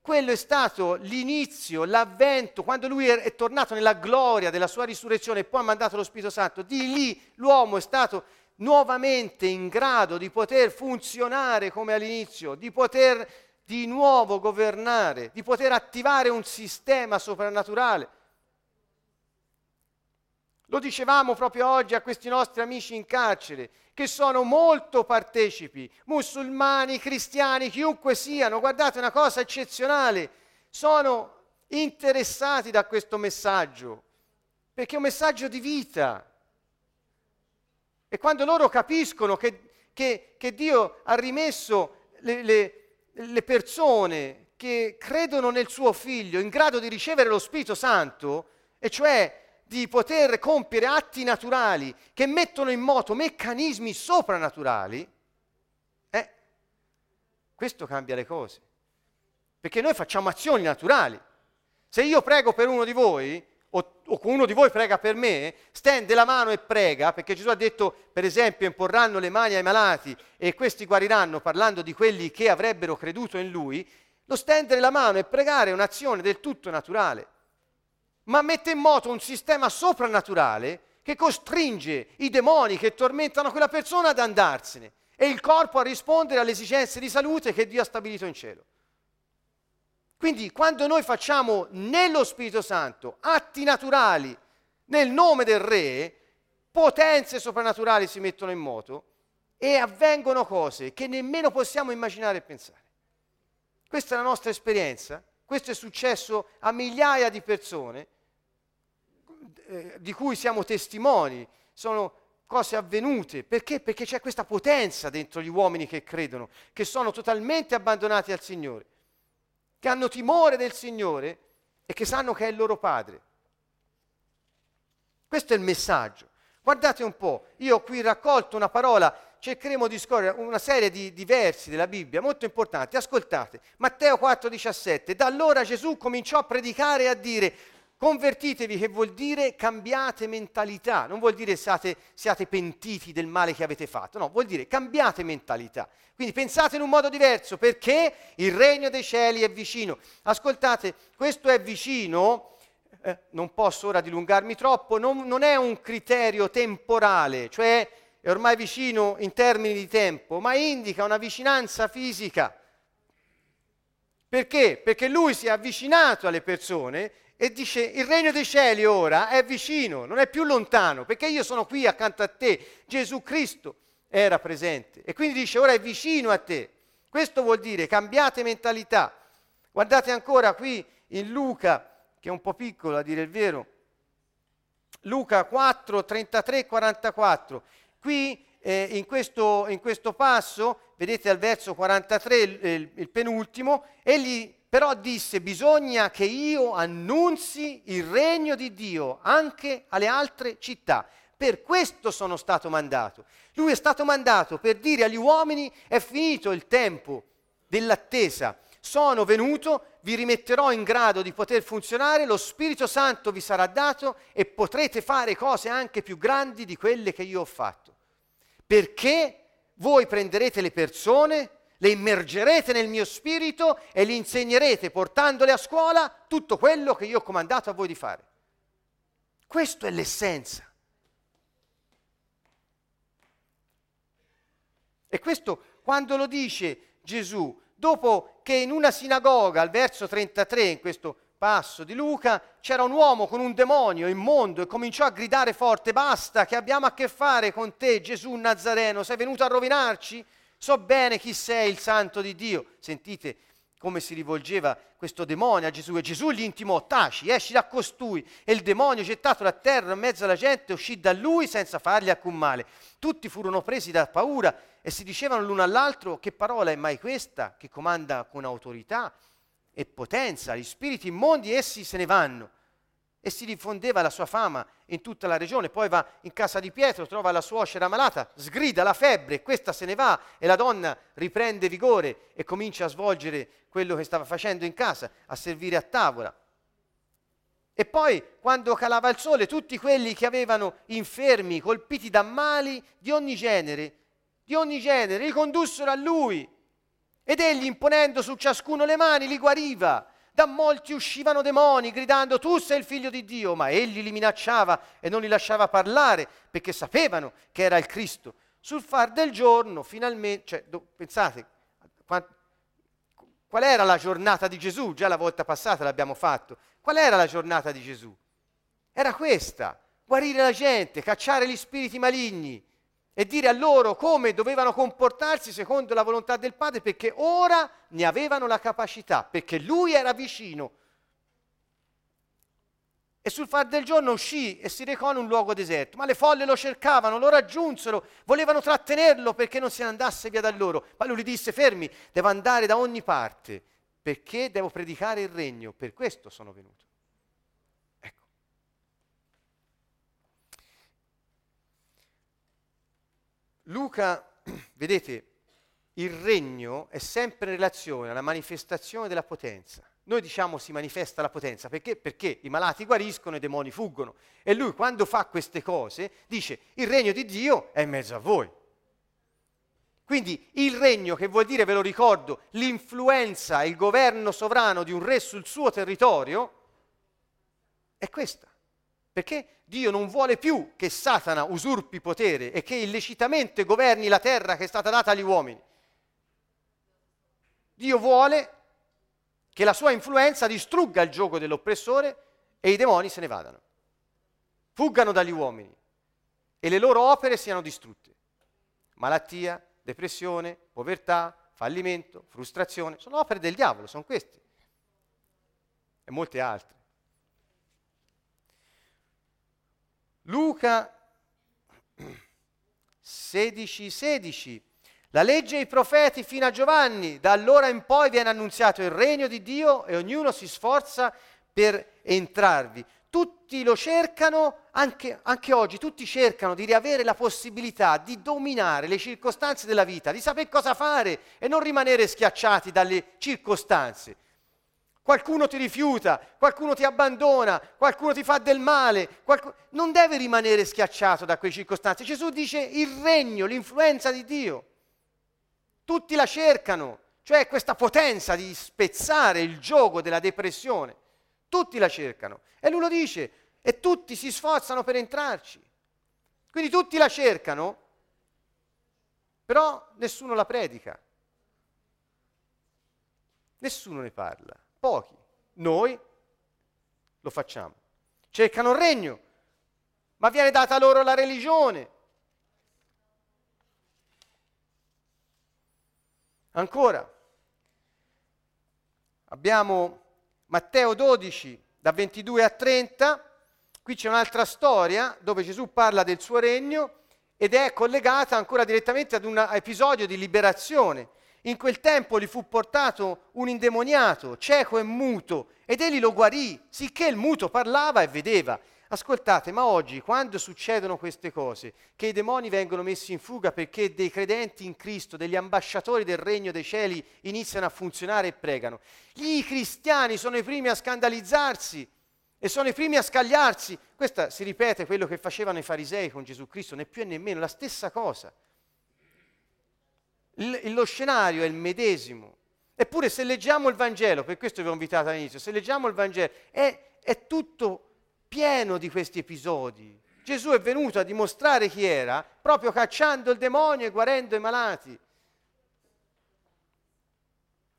quello è stato l'inizio, l'avvento, quando lui è tornato nella gloria della sua risurrezione e poi ha mandato lo Spirito Santo, di lì l'uomo è stato nuovamente in grado di poter funzionare come all'inizio, di poter di nuovo governare, di poter attivare un sistema soprannaturale. Lo dicevamo proprio oggi a questi nostri amici in carcere che sono molto partecipi, musulmani, cristiani, chiunque siano, guardate una cosa eccezionale, sono interessati da questo messaggio, perché è un messaggio di vita. E quando loro capiscono che, che, che Dio ha rimesso le, le, le persone che credono nel suo figlio in grado di ricevere lo Spirito Santo, e cioè di poter compiere atti naturali che mettono in moto meccanismi soprannaturali, eh, questo cambia le cose. Perché noi facciamo azioni naturali. Se io prego per uno di voi, o, o uno di voi prega per me, stende la mano e prega, perché Gesù ha detto, per esempio, imporranno le mani ai malati e questi guariranno, parlando di quelli che avrebbero creduto in lui, lo stendere la mano e pregare è un'azione del tutto naturale ma mette in moto un sistema soprannaturale che costringe i demoni che tormentano quella persona ad andarsene e il corpo a rispondere alle esigenze di salute che Dio ha stabilito in cielo. Quindi quando noi facciamo nello Spirito Santo atti naturali nel nome del Re, potenze soprannaturali si mettono in moto e avvengono cose che nemmeno possiamo immaginare e pensare. Questa è la nostra esperienza questo è successo a migliaia di persone eh, di cui siamo testimoni, sono cose avvenute. Perché? Perché c'è questa potenza dentro gli uomini che credono, che sono totalmente abbandonati al Signore, che hanno timore del Signore e che sanno che è il loro Padre. Questo è il messaggio. Guardate un po', io ho qui raccolto una parola cercheremo di scorrere una serie di, di, versi della Bibbia molto importanti. Ascoltate, Matteo 4,17. Da allora Gesù cominciò a predicare e a dire convertitevi, che vuol dire cambiate mentalità, non vuol dire siate, siate pentiti del male che avete fatto, no, vuol dire cambiate mentalità. Quindi pensate in un modo diverso perché il regno dei cieli è vicino. Ascoltate, questo è vicino, eh, non posso ora dilungarmi troppo, non, non è un criterio temporale, cioè è ormai vicino in termini di tempo, ma indica una vicinanza fisica. Perché? Perché lui si è avvicinato alle persone e dice il regno dei cieli ora è vicino, non è più lontano, perché io sono qui accanto a te. Gesù Cristo era presente e quindi dice ora è vicino a te. Questo vuol dire cambiate mentalità. Guardate ancora qui in Luca, che è un po' piccolo a dire il vero, Luca 4, 33, 44. Qui eh, in, questo, in, questo, passo, vedete al verso 43, il, il, penultimo, egli però disse bisogna che io annunzi il regno di Dio anche alle altre città. Per questo sono stato mandato. Lui è stato mandato per dire agli uomini è finito il tempo dell'attesa. Sono venuto, vi rimetterò in grado di poter funzionare, lo Spirito Santo vi sarà dato e potrete fare cose anche più grandi di quelle che io ho fatto perché voi prenderete le persone, le immergerete nel mio spirito e li insegnerete portandole a scuola tutto quello che io ho comandato a voi di fare. Questo è l'essenza. E questo quando lo dice Gesù, dopo che in una sinagoga, al verso 33, in questo passo di Luca, c'era un uomo con un demonio immondo e cominciò a gridare forte, basta che abbiamo a che fare con te Gesù Nazareno, sei venuto a rovinarci? So bene chi sei il santo di Dio. Sentite come si rivolgeva questo demonio a Gesù e Gesù gli intimò, taci, esci da costui e il demonio gettato a terra in mezzo alla gente uscì da lui senza fargli alcun male. Tutti furono presi da paura e si dicevano l'uno all'altro che parola è mai questa che comanda con autorità e potenza, gli spiriti immondi essi se ne vanno e si diffondeva la sua fama in tutta la regione. Poi va in casa di Pietro, trova la suocera malata, sgrida la febbre, questa se ne va e la donna riprende vigore e comincia a svolgere quello che stava facendo in casa, a servire a tavola. E poi, quando calava il sole, tutti quelli che avevano infermi, colpiti da mali di ogni genere, di ogni genere, li condussero a lui. Ed egli, imponendo su ciascuno le mani, li guariva da molti uscivano demoni gridando tu sei il figlio di Dio, ma egli li minacciava e non li lasciava parlare perché sapevano che era il Cristo. Sul far del giorno, finalmente, cioè, do, pensate, qual, qual era la giornata di Gesù? Già la volta passata l'abbiamo fatto. Qual era la giornata di Gesù? Era questa, guarire la gente, cacciare gli spiriti maligni, e dire a loro come dovevano comportarsi secondo la volontà del Padre perché ora ne avevano la capacità, perché lui era vicino. E sul far del giorno uscì e si recò in un luogo deserto, ma le folle lo cercavano, lo raggiunsero, volevano trattenerlo perché non se ne andasse via da loro. Ma lui gli disse fermi, devo andare da ogni parte perché devo predicare il regno, per questo sono venuto. Luca, vedete, il regno è sempre in relazione alla manifestazione della potenza. Noi diciamo si manifesta la potenza perché? Perché i malati guariscono e i demoni fuggono. E lui quando fa queste cose dice il regno di Dio è in mezzo a voi. Quindi il regno, che vuol dire, ve lo ricordo, l'influenza, il governo sovrano di un re sul suo territorio, è questa. Perché Dio non vuole più che Satana usurpi potere e che illecitamente governi la terra che è stata data agli uomini. Dio vuole che la sua influenza distrugga il gioco dell'oppressore e i demoni se ne vadano. Fuggano dagli uomini e le loro opere siano distrutte. Malattia, depressione, povertà, fallimento, frustrazione, sono opere del diavolo, sono queste. E molte altre. Luca 16, 16. La legge e i profeti fino a Giovanni, da allora in poi viene annunziato il regno di Dio e ognuno si sforza per entrarvi. Tutti lo cercano, anche, anche oggi, tutti cercano di riavere la possibilità di dominare le circostanze della vita, di sapere cosa fare e non rimanere schiacciati dalle circostanze. Qualcuno ti rifiuta, qualcuno ti abbandona, qualcuno ti fa del male, qualcuno... non deve rimanere schiacciato da quelle circostanze. Gesù dice il regno, l'influenza di Dio. Tutti la cercano, cioè questa potenza di spezzare il gioco della depressione. Tutti la cercano. E lui lo dice, e tutti si sforzano per entrarci. Quindi tutti la cercano, però nessuno la predica. Nessuno ne parla. Pochi. Noi lo facciamo. Cercano il regno, ma viene data loro la religione. Ancora, abbiamo Matteo 12, da 22 a 30, qui c'è un'altra storia dove Gesù parla del suo regno ed è collegata ancora direttamente ad un episodio di liberazione in quel tempo gli fu portato un indemoniato, cieco e muto, ed egli lo guarì, sicché il muto parlava e vedeva. Ascoltate, ma oggi, quando succedono queste cose, che i demoni vengono messi in fuga perché dei credenti in Cristo, degli ambasciatori del regno dei cieli, iniziano a funzionare e pregano, gli cristiani sono i primi a scandalizzarsi e sono i primi a scagliarsi. Questo si ripete quello che facevano i farisei con Gesù Cristo, né più né meno, la stessa cosa lo scenario è il medesimo. Eppure se leggiamo il Vangelo, per questo vi ho invitato all'inizio, se leggiamo il Vangelo è, è tutto pieno di questi episodi. Gesù è venuto a dimostrare chi era proprio cacciando il demonio e guarendo i malati.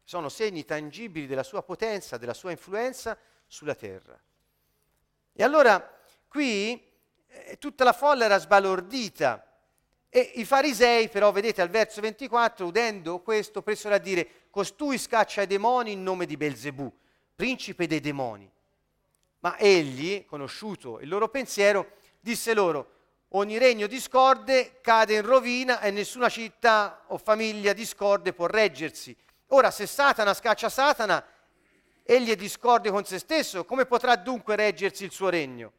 Sono segni tangibili della sua potenza, della sua influenza sulla terra. E allora qui eh, tutta la folla era sbalordita E i farisei, però, vedete al verso 24, udendo questo, presero a dire, costui scaccia i demoni in nome di Belzebù, principe dei demoni. Ma egli, conosciuto il loro pensiero, disse loro, ogni regno discorde cade in rovina e nessuna città o famiglia discorde può reggersi. Ora, se Satana scaccia Satana, egli è discorde con se stesso, come potrà dunque reggersi il suo regno?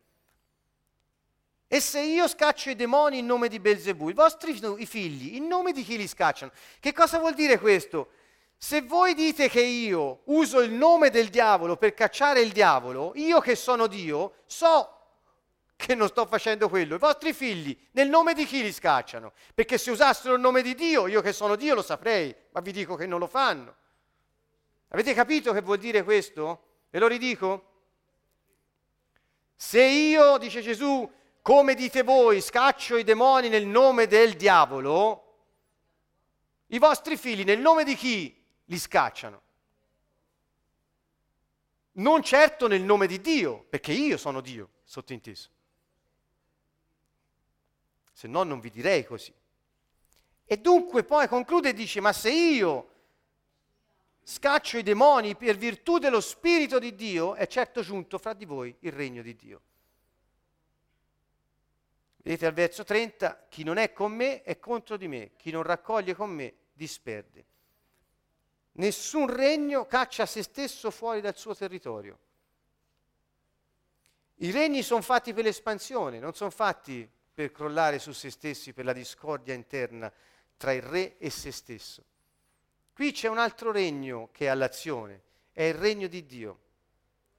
E se io scaccio i demoni in nome di Belzebù, i vostri i figli, in nome di chi li scacciano? Che cosa vuol dire questo? Se voi dite che io uso il nome del diavolo per cacciare il diavolo, io che sono Dio, so che non sto facendo quello. I vostri figli, nel nome di chi li scacciano? Perché se usassero il nome di Dio, io che sono Dio lo saprei, ma vi dico che non lo fanno. Avete capito che vuol dire questo? Ve lo ridico? Se io, dice Gesù, come dite voi, scaccio i demoni nel nome del diavolo, i vostri figli nel nome di chi li scacciano? Non certo nel nome di Dio, perché io sono Dio, sottinteso. Se no non vi direi così. E dunque poi conclude e dice, ma se io scaccio i demoni per virtù dello Spirito di Dio, è certo giunto fra di voi il regno di Dio. Vedete al verso 30, chi non è con me è contro di me, chi non raccoglie con me disperde. Nessun regno caccia se stesso fuori dal suo territorio. I regni sono fatti per l'espansione, non sono fatti per crollare su se stessi, per la discordia interna tra il re e se stesso. Qui c'è un altro regno che è all'azione, è il regno di Dio.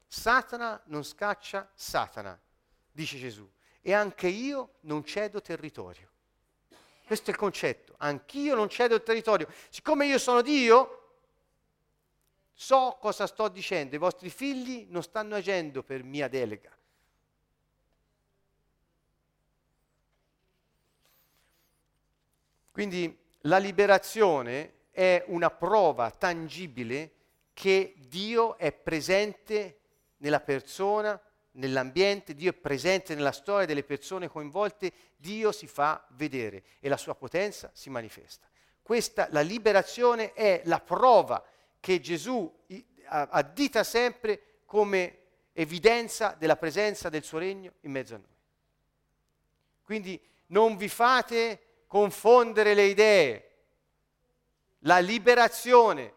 Satana non scaccia Satana, dice Gesù, e anche io non cedo territorio. Questo è il concetto. Anch'io non cedo territorio. Siccome io sono Dio, so cosa sto dicendo. I vostri figli non stanno agendo per mia delega. Quindi la liberazione è una prova tangibile che Dio è presente nella persona nell'ambiente, Dio è presente nella storia delle persone coinvolte, Dio si fa vedere e la sua potenza si manifesta. Questa, la liberazione è la prova che Gesù addita sempre come evidenza della presenza del suo regno in mezzo a noi. Quindi non vi fate confondere le idee. La liberazione,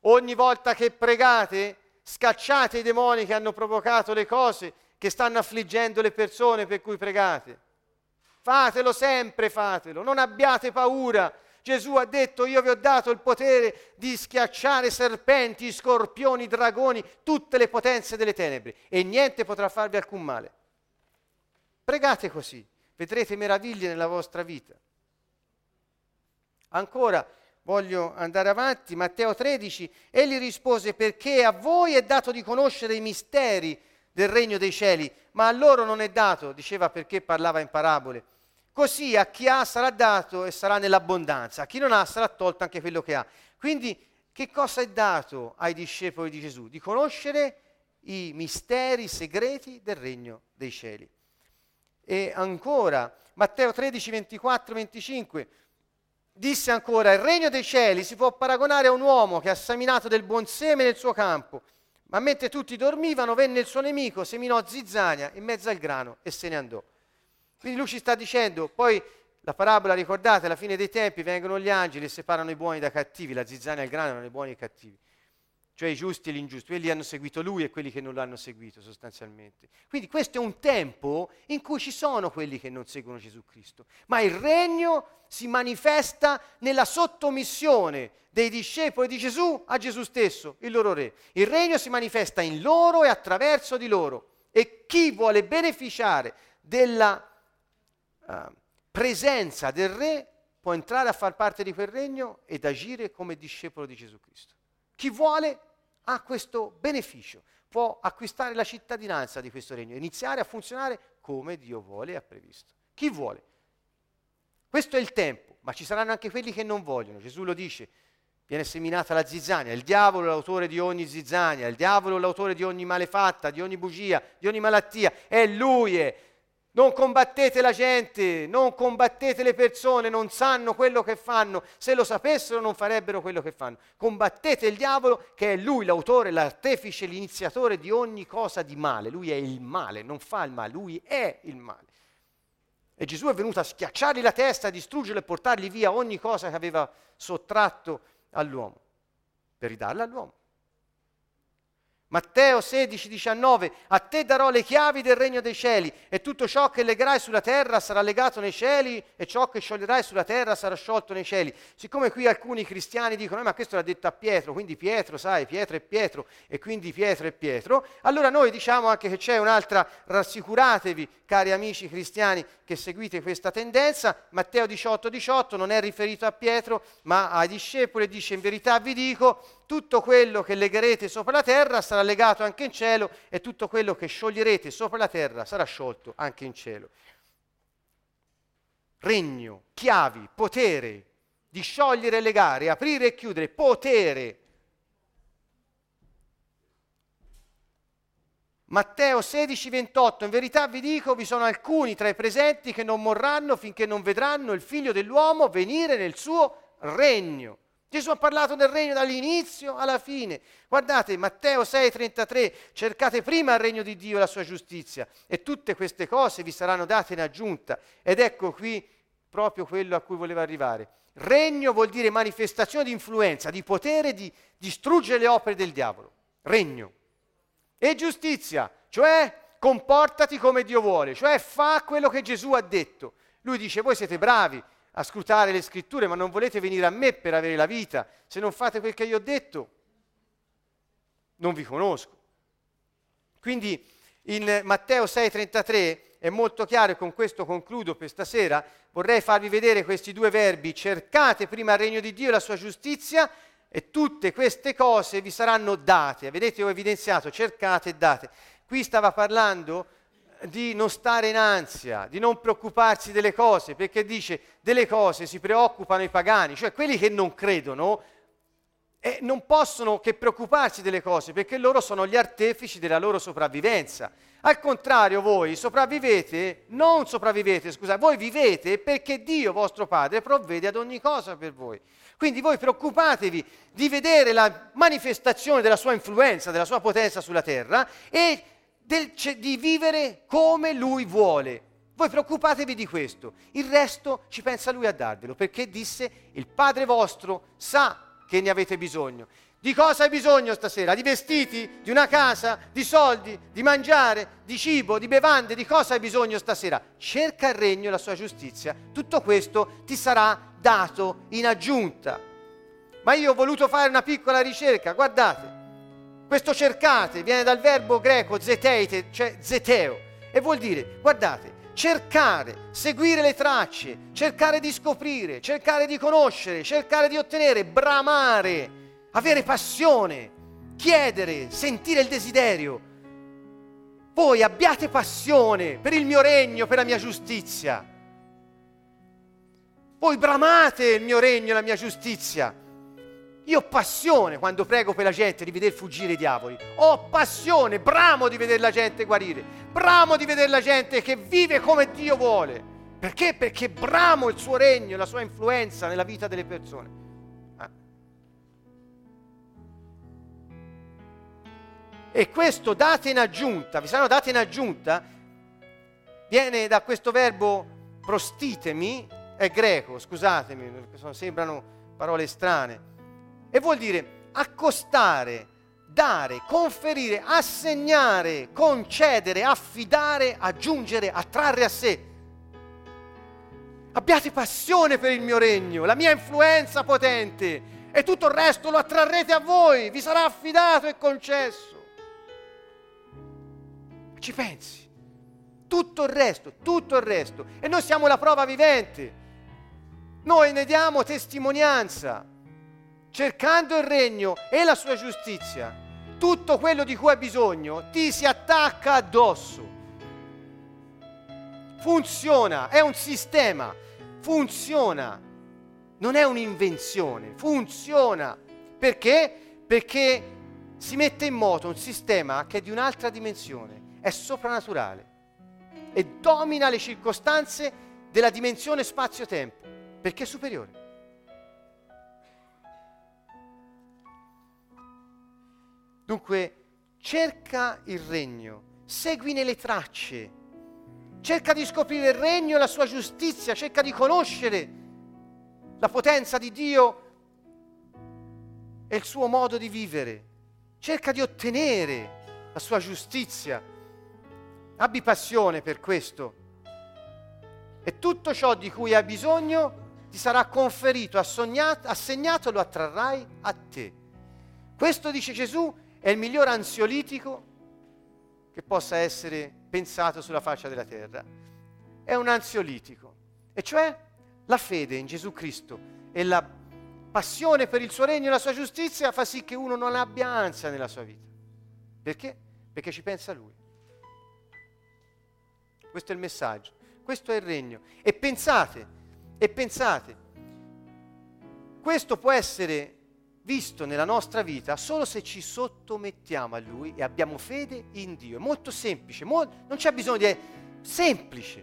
ogni volta che pregate, scacciate i demoni che hanno provocato le cose che stanno affliggendo le persone per cui pregate. Fatelo sempre, fatelo, non abbiate paura. Gesù ha detto io vi ho dato il potere di schiacciare serpenti, scorpioni, dragoni, tutte le potenze delle tenebre e niente potrà farvi alcun male. Pregate così, vedrete meraviglie nella vostra vita. Ancora, voglio andare avanti, Matteo 13, egli rispose perché a voi è dato di conoscere i misteri del regno dei cieli, ma a loro non è dato, diceva perché parlava in parabole. Così a chi ha sarà dato e sarà nell'abbondanza, a chi non ha sarà tolto anche quello che ha. Quindi che cosa è dato ai discepoli di Gesù? Di conoscere i misteri segreti del regno dei cieli. E ancora, Matteo 13, 24, 25, Disse ancora, il regno dei cieli si può paragonare a un uomo che ha seminato del buon seme nel suo campo, ma mentre tutti dormivano venne il suo nemico, seminò zizzania in mezzo al grano e se ne andò. Quindi lui ci sta dicendo, poi la parabola ricordate, alla fine dei tempi vengono gli angeli e separano i buoni dai cattivi, la zizzania e il grano erano i buoni e i cattivi cioè i giusti e gli ingiusti, quelli hanno seguito lui e quelli che non l'hanno seguito sostanzialmente. Quindi questo è un tempo in cui ci sono quelli che non seguono Gesù Cristo, ma il regno si manifesta nella sottomissione dei discepoli di Gesù a Gesù stesso, il loro re. Il regno si manifesta in loro e attraverso di loro e chi vuole beneficiare della uh, presenza del re può entrare a far parte di quel regno ed agire come discepolo di Gesù Cristo. Chi vuole ha questo beneficio, può acquistare la cittadinanza di questo regno, iniziare a funzionare come Dio vuole e ha previsto. Chi vuole? Questo è il tempo, ma ci saranno anche quelli che non vogliono. Gesù lo dice, viene seminata la zizzania, il diavolo è l'autore di ogni zizzania, il diavolo è l'autore di ogni malefatta, di ogni bugia, di ogni malattia, è lui è Non combattete la gente, non combattete le persone, non sanno quello che fanno. Se lo sapessero non farebbero quello che fanno. Combattete il diavolo che è lui l'autore, l'artefice, l'iniziatore di ogni cosa di male. Lui è il male, non fa il male, lui è il male. E Gesù è venuto a schiacciargli la testa, a distruggerlo e portargli via ogni cosa che aveva sottratto all'uomo, per ridarla all'uomo. Matteo 16, 19, a te darò le chiavi del regno dei cieli e tutto ciò che legherai sulla terra sarà legato nei cieli e ciò che scioglierai sulla terra sarà sciolto nei cieli. Siccome qui alcuni cristiani dicono, eh, ma questo l'ha detto a Pietro, quindi Pietro, sai, Pietro è Pietro e quindi Pietro è Pietro, allora noi diciamo anche che c'è un'altra, rassicuratevi cari amici cristiani che seguite questa tendenza, Matteo 18, 18 non è riferito a Pietro ma ai discepoli, dice in verità vi dico, tutto quello che legherete sopra la terra sarà legato anche in cielo e tutto quello che scioglierete sopra la terra sarà sciolto anche in cielo. Regno, chiavi, potere di sciogliere e legare, aprire e chiudere, potere. Matteo 16, 28, in verità vi dico, vi sono alcuni tra i presenti che non morranno finché non vedranno il figlio dell'uomo venire nel suo regno. Gesù ha parlato del regno dall'inizio alla fine. Guardate, Matteo 6:33, cercate prima il regno di Dio e la sua giustizia e tutte queste cose vi saranno date in aggiunta. Ed ecco qui proprio quello a cui voleva arrivare. Regno vuol dire manifestazione di influenza, di potere di distruggere le opere del diavolo. Regno. E giustizia, cioè comportati come Dio vuole, cioè fa quello che Gesù ha detto. Lui dice, voi siete bravi, a scrutare le scritture, ma non volete venire a me per avere la vita. Se non fate quel che io ho detto, non vi conosco. Quindi in Matteo 6:33 è molto chiaro e con questo concludo per stasera. Vorrei farvi vedere questi due verbi. Cercate prima il regno di Dio e la sua giustizia e tutte queste cose vi saranno date. Vedete, ho evidenziato, cercate e date. Qui stava parlando di non stare in ansia, di non preoccuparsi delle cose, perché dice delle cose si preoccupano i pagani, cioè quelli che non credono e non possono che preoccuparsi delle cose, perché loro sono gli artefici della loro sopravvivenza. Al contrario, voi sopravvivete, non sopravvivete, scusa, voi vivete perché Dio, vostro Padre, provvede ad ogni cosa per voi. Quindi voi preoccupatevi di vedere la manifestazione della sua influenza, della sua potenza sulla terra e del, di vivere come lui vuole. Voi preoccupatevi di questo, il resto ci pensa lui a darvelo, perché disse il Padre vostro sa che ne avete bisogno. Di cosa hai bisogno stasera? Di vestiti? Di una casa? Di soldi? Di mangiare? Di cibo? Di bevande? Di cosa hai bisogno stasera? Cerca il regno e la sua giustizia. Tutto questo ti sarà dato in aggiunta. Ma io ho voluto fare una piccola ricerca, guardate. Questo cercate viene dal verbo greco zeteite, cioè zeteo, e vuol dire, guardate, cercare, seguire le tracce, cercare di scoprire, cercare di conoscere, cercare di ottenere, bramare, avere passione, chiedere, sentire il desiderio. Voi abbiate passione per il mio regno, per la mia giustizia. Voi bramate il mio regno e la mia giustizia. Io ho passione quando prego per la gente di vedere fuggire i diavoli. Ho passione, bramo di vedere la gente guarire. Bramo di vedere la gente che vive come Dio vuole. Perché? Perché bramo il suo regno, la sua influenza nella vita delle persone. Eh? E questo date in aggiunta, vi saranno date in aggiunta, viene da questo verbo prostitemi, è greco, scusatemi, sembrano parole strane e vuol dire accostare, dare, conferire, assegnare, concedere, affidare, aggiungere, attrarre a sé. Abbiate passione per il mio regno, la mia influenza potente e tutto il resto lo attrarrete a voi, vi sarà affidato e concesso. Ci pensi? Tutto il resto, tutto il resto. E noi siamo la prova vivente. Noi ne diamo testimonianza cercando il regno e la sua giustizia, tutto quello di cui hai bisogno ti si attacca addosso. Funziona, è un sistema, funziona, non è un'invenzione, funziona. Perché? Perché si mette in moto un sistema che è di un'altra dimensione, è soprannaturale. e domina le circostanze della dimensione spazio-tempo, perché è superiore. Dunque, cerca il regno, seguine le tracce, cerca di scoprire il regno e la sua giustizia, cerca di conoscere la potenza di Dio e il suo modo di vivere, cerca di ottenere la sua giustizia. Abbi passione per questo e tutto ciò di cui hai bisogno ti sarà conferito, assegnato, lo attrarrai a te. Questo, dice Gesù, è il miglior ansiolitico che possa essere pensato sulla faccia della terra. È un ansiolitico, e cioè la fede in Gesù Cristo e la passione per il suo regno e la sua giustizia fa sì che uno non abbia ansia nella sua vita. Perché? Perché ci pensa lui. Questo è il messaggio, questo è il regno. E pensate, e pensate, questo può essere visto nella nostra vita solo se ci sottomettiamo a Lui e abbiamo fede in Dio. È molto semplice, molto, non c'è bisogno di... È semplice.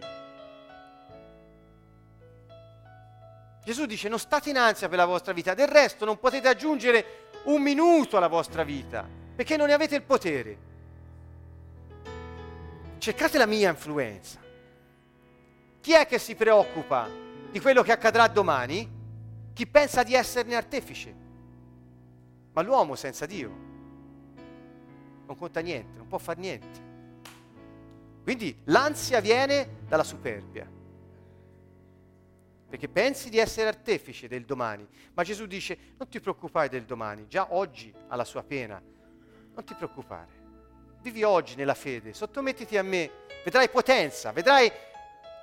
Gesù dice non state in ansia per la vostra vita, del resto non potete aggiungere un minuto alla vostra vita, perché non ne avete il potere. Cercate la mia influenza. Chi è che si preoccupa di quello che accadrà domani? Chi pensa di esserne artefice. Ma l'uomo senza Dio non conta niente, non può fare niente. Quindi l'ansia viene dalla superbia perché pensi di essere artefice del domani. Ma Gesù dice, non ti preoccupare del domani, già oggi ha la sua pena. Non ti preoccupare. Vivi oggi nella fede, sottomettiti a me, vedrai potenza, vedrai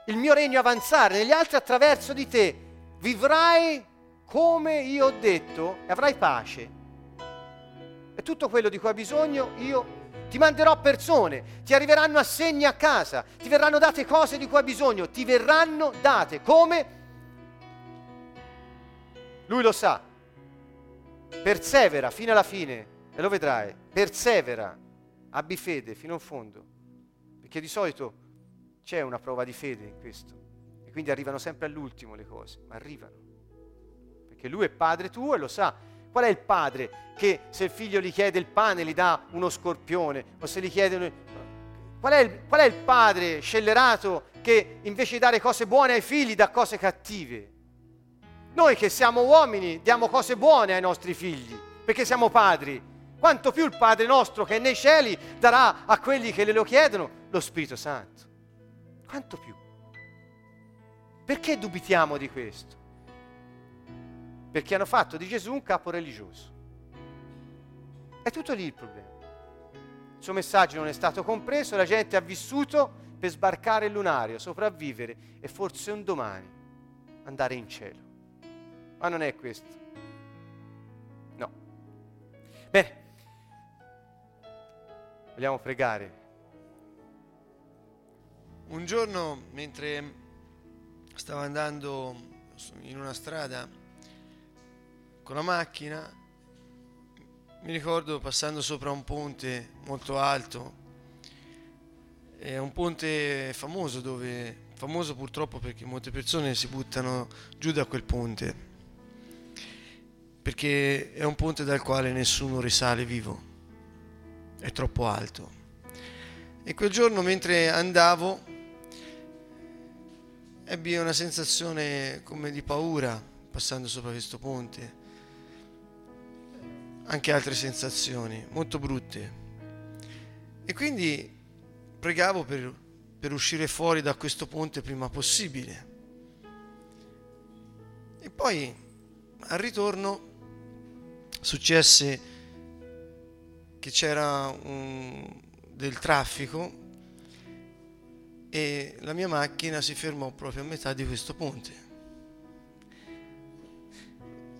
il mio regno avanzare negli altri attraverso di te. Vivrai come io ho detto e avrai pace. E tutto quello di cui hai bisogno io ti manderò persone, ti arriveranno assegni a casa, ti verranno date cose di cui hai bisogno, ti verranno date come lui lo sa. Persevera fino alla fine e lo vedrai. Persevera, abbi fede fino in fondo. Perché di solito c'è una prova di fede in questo. E quindi arrivano sempre all'ultimo le cose, ma arrivano. Perché lui è padre tuo e lo sa. Qual è il padre che se il figlio gli chiede il pane gli dà uno scorpione? O se gli chiede... Qual, è il, qual è il padre scellerato che invece di dare cose buone ai figli dà cose cattive? Noi che siamo uomini diamo cose buone ai nostri figli, perché siamo padri. Quanto più il Padre nostro che è nei cieli darà a quelli che le lo chiedono lo Spirito Santo. Quanto più. Perché dubitiamo di questo? Perché hanno fatto di Gesù un capo religioso. È tutto lì il problema. Il suo messaggio non è stato compreso, la gente ha vissuto per sbarcare il lunario, sopravvivere e forse un domani andare in cielo. Ma non è questo. No. Bene. Vogliamo pregare. Un giorno, mentre stavo andando in una strada con la macchina, mi ricordo passando sopra un ponte molto alto, è un ponte famoso dove, famoso purtroppo perché molte persone si buttano giù da quel ponte perché è un ponte dal quale nessuno risale vivo, è troppo alto. E quel giorno mentre andavo ebbi una sensazione come di paura passando sopra questo ponte, anche altre sensazioni molto brutte. E quindi pregavo per, per uscire fuori da questo ponte prima possibile. E poi al ritorno successe che c'era un, del traffico e la mia macchina si fermò proprio a metà di questo ponte.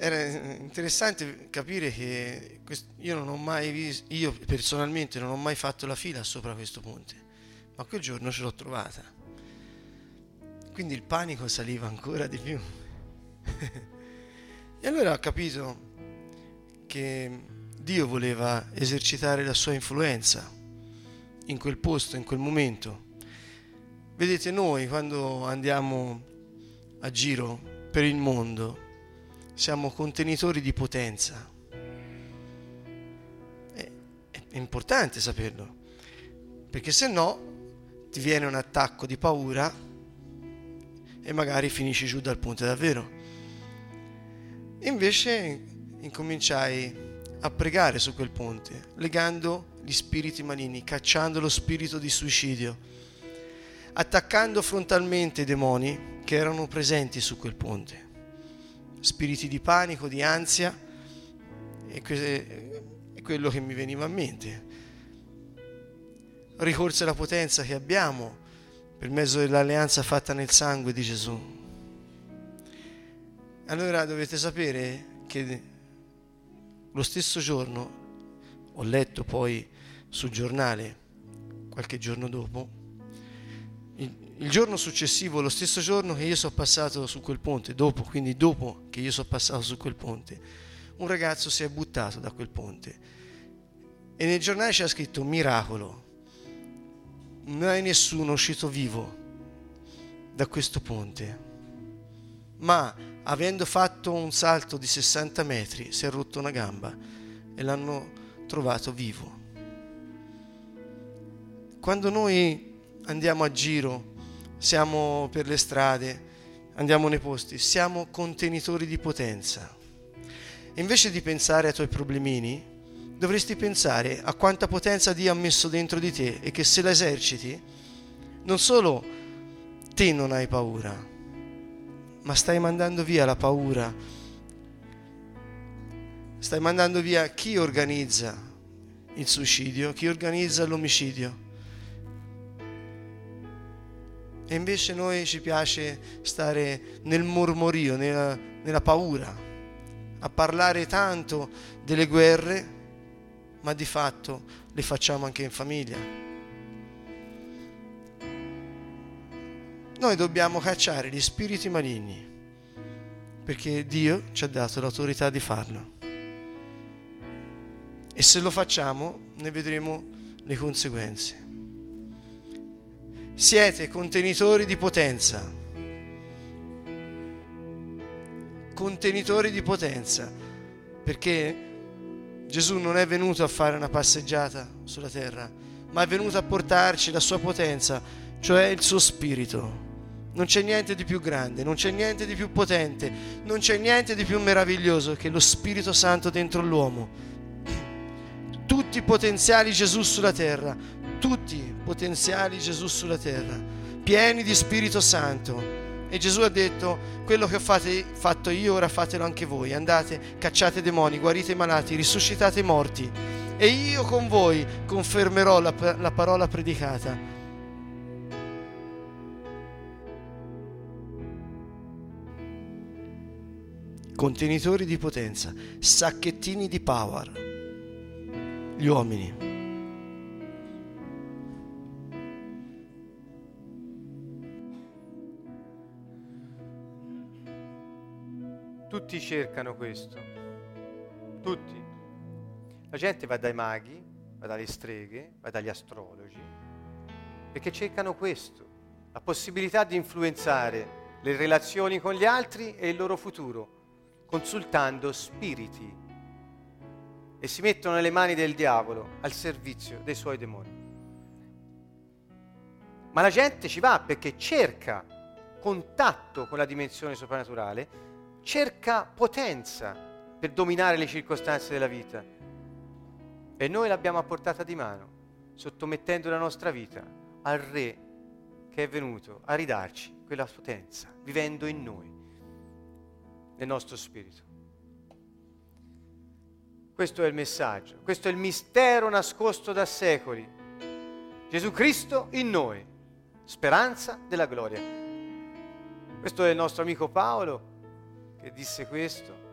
Era interessante capire che io non ho mai visto, io personalmente non ho mai fatto la fila sopra questo ponte, ma quel giorno ce l'ho trovata. Quindi il panico saliva ancora di più. e allora ho capito che Dio voleva esercitare la sua influenza in quel posto, in quel momento. Vedete, noi quando andiamo a giro per il mondo siamo contenitori di potenza. È, importante saperlo, perché se no ti viene un attacco di paura e magari finisci giù dal ponte davvero. Invece incominciai a pregare su quel ponte, legando gli spiriti maligni, cacciando lo spirito di suicidio, attaccando frontalmente i demoni che erano presenti su quel ponte, spiriti di panico, di ansia, e è quello che mi veniva a mente. Ricorse alla potenza che abbiamo per mezzo dell'alleanza fatta nel sangue di Gesù. Allora dovete sapere che lo stesso giorno, ho letto poi sul giornale, qualche giorno dopo, il, giorno successivo, lo stesso giorno che io sono passato su quel ponte, dopo, quindi dopo che io sono passato su quel ponte, un ragazzo si è buttato da quel ponte. E nel giornale c'era scritto miracolo, non è nessuno uscito vivo da questo ponte, ma avendo fatto un salto di 60 metri, si è rotto una gamba e l'hanno trovato vivo. Quando noi andiamo a giro, siamo per le strade, andiamo nei posti, siamo contenitori di potenza. Invece di pensare ai tuoi problemini, dovresti pensare a quanta potenza Dio ha messo dentro di te e che se la eserciti, non solo te non hai paura, ma stai mandando via la paura, stai mandando via chi organizza il suicidio, chi organizza l'omicidio. E invece noi ci piace stare nel mormorio, nella, nella paura, a parlare tanto delle guerre, ma di fatto le facciamo anche in famiglia. Noi dobbiamo cacciare gli spiriti maligni perché Dio ci ha dato l'autorità di farlo. E se lo facciamo ne vedremo le conseguenze. Siete contenitori di potenza. Contenitori di potenza. Perché Gesù non è venuto a fare una passeggiata sulla terra, ma è venuto a portarci la sua potenza, cioè il suo spirito. Non c'è niente di più grande, non c'è niente di più potente, non c'è niente di più meraviglioso che lo Spirito Santo dentro l'uomo. Tutti i potenziali Gesù sulla terra, tutti potenziali Gesù sulla terra, pieni di Spirito Santo. E Gesù ha detto, quello che ho fate, fatto io, ora fatelo anche voi. Andate, cacciate demoni, guarite i malati, risuscitate i morti. E io con voi confermerò la, la parola predicata contenitori di potenza, sacchettini di power, gli uomini. Tutti cercano questo, tutti. La gente va dai maghi, va dalle streghe, va dagli astrologi, perché cercano questo, la possibilità di influenzare le relazioni con gli altri e il loro futuro consultando spiriti e si mettono nelle mani del diavolo al servizio dei suoi demoni. Ma la gente ci va perché cerca contatto con la dimensione soprannaturale, cerca potenza per dominare le circostanze della vita. E noi l'abbiamo a portata di mano, sottomettendo la nostra vita al Re che è venuto a ridarci quella potenza, vivendo in noi nel nostro spirito. Questo è il messaggio, questo è il mistero nascosto da secoli. Gesù Cristo in noi, speranza della gloria. Questo è il nostro amico Paolo che disse questo.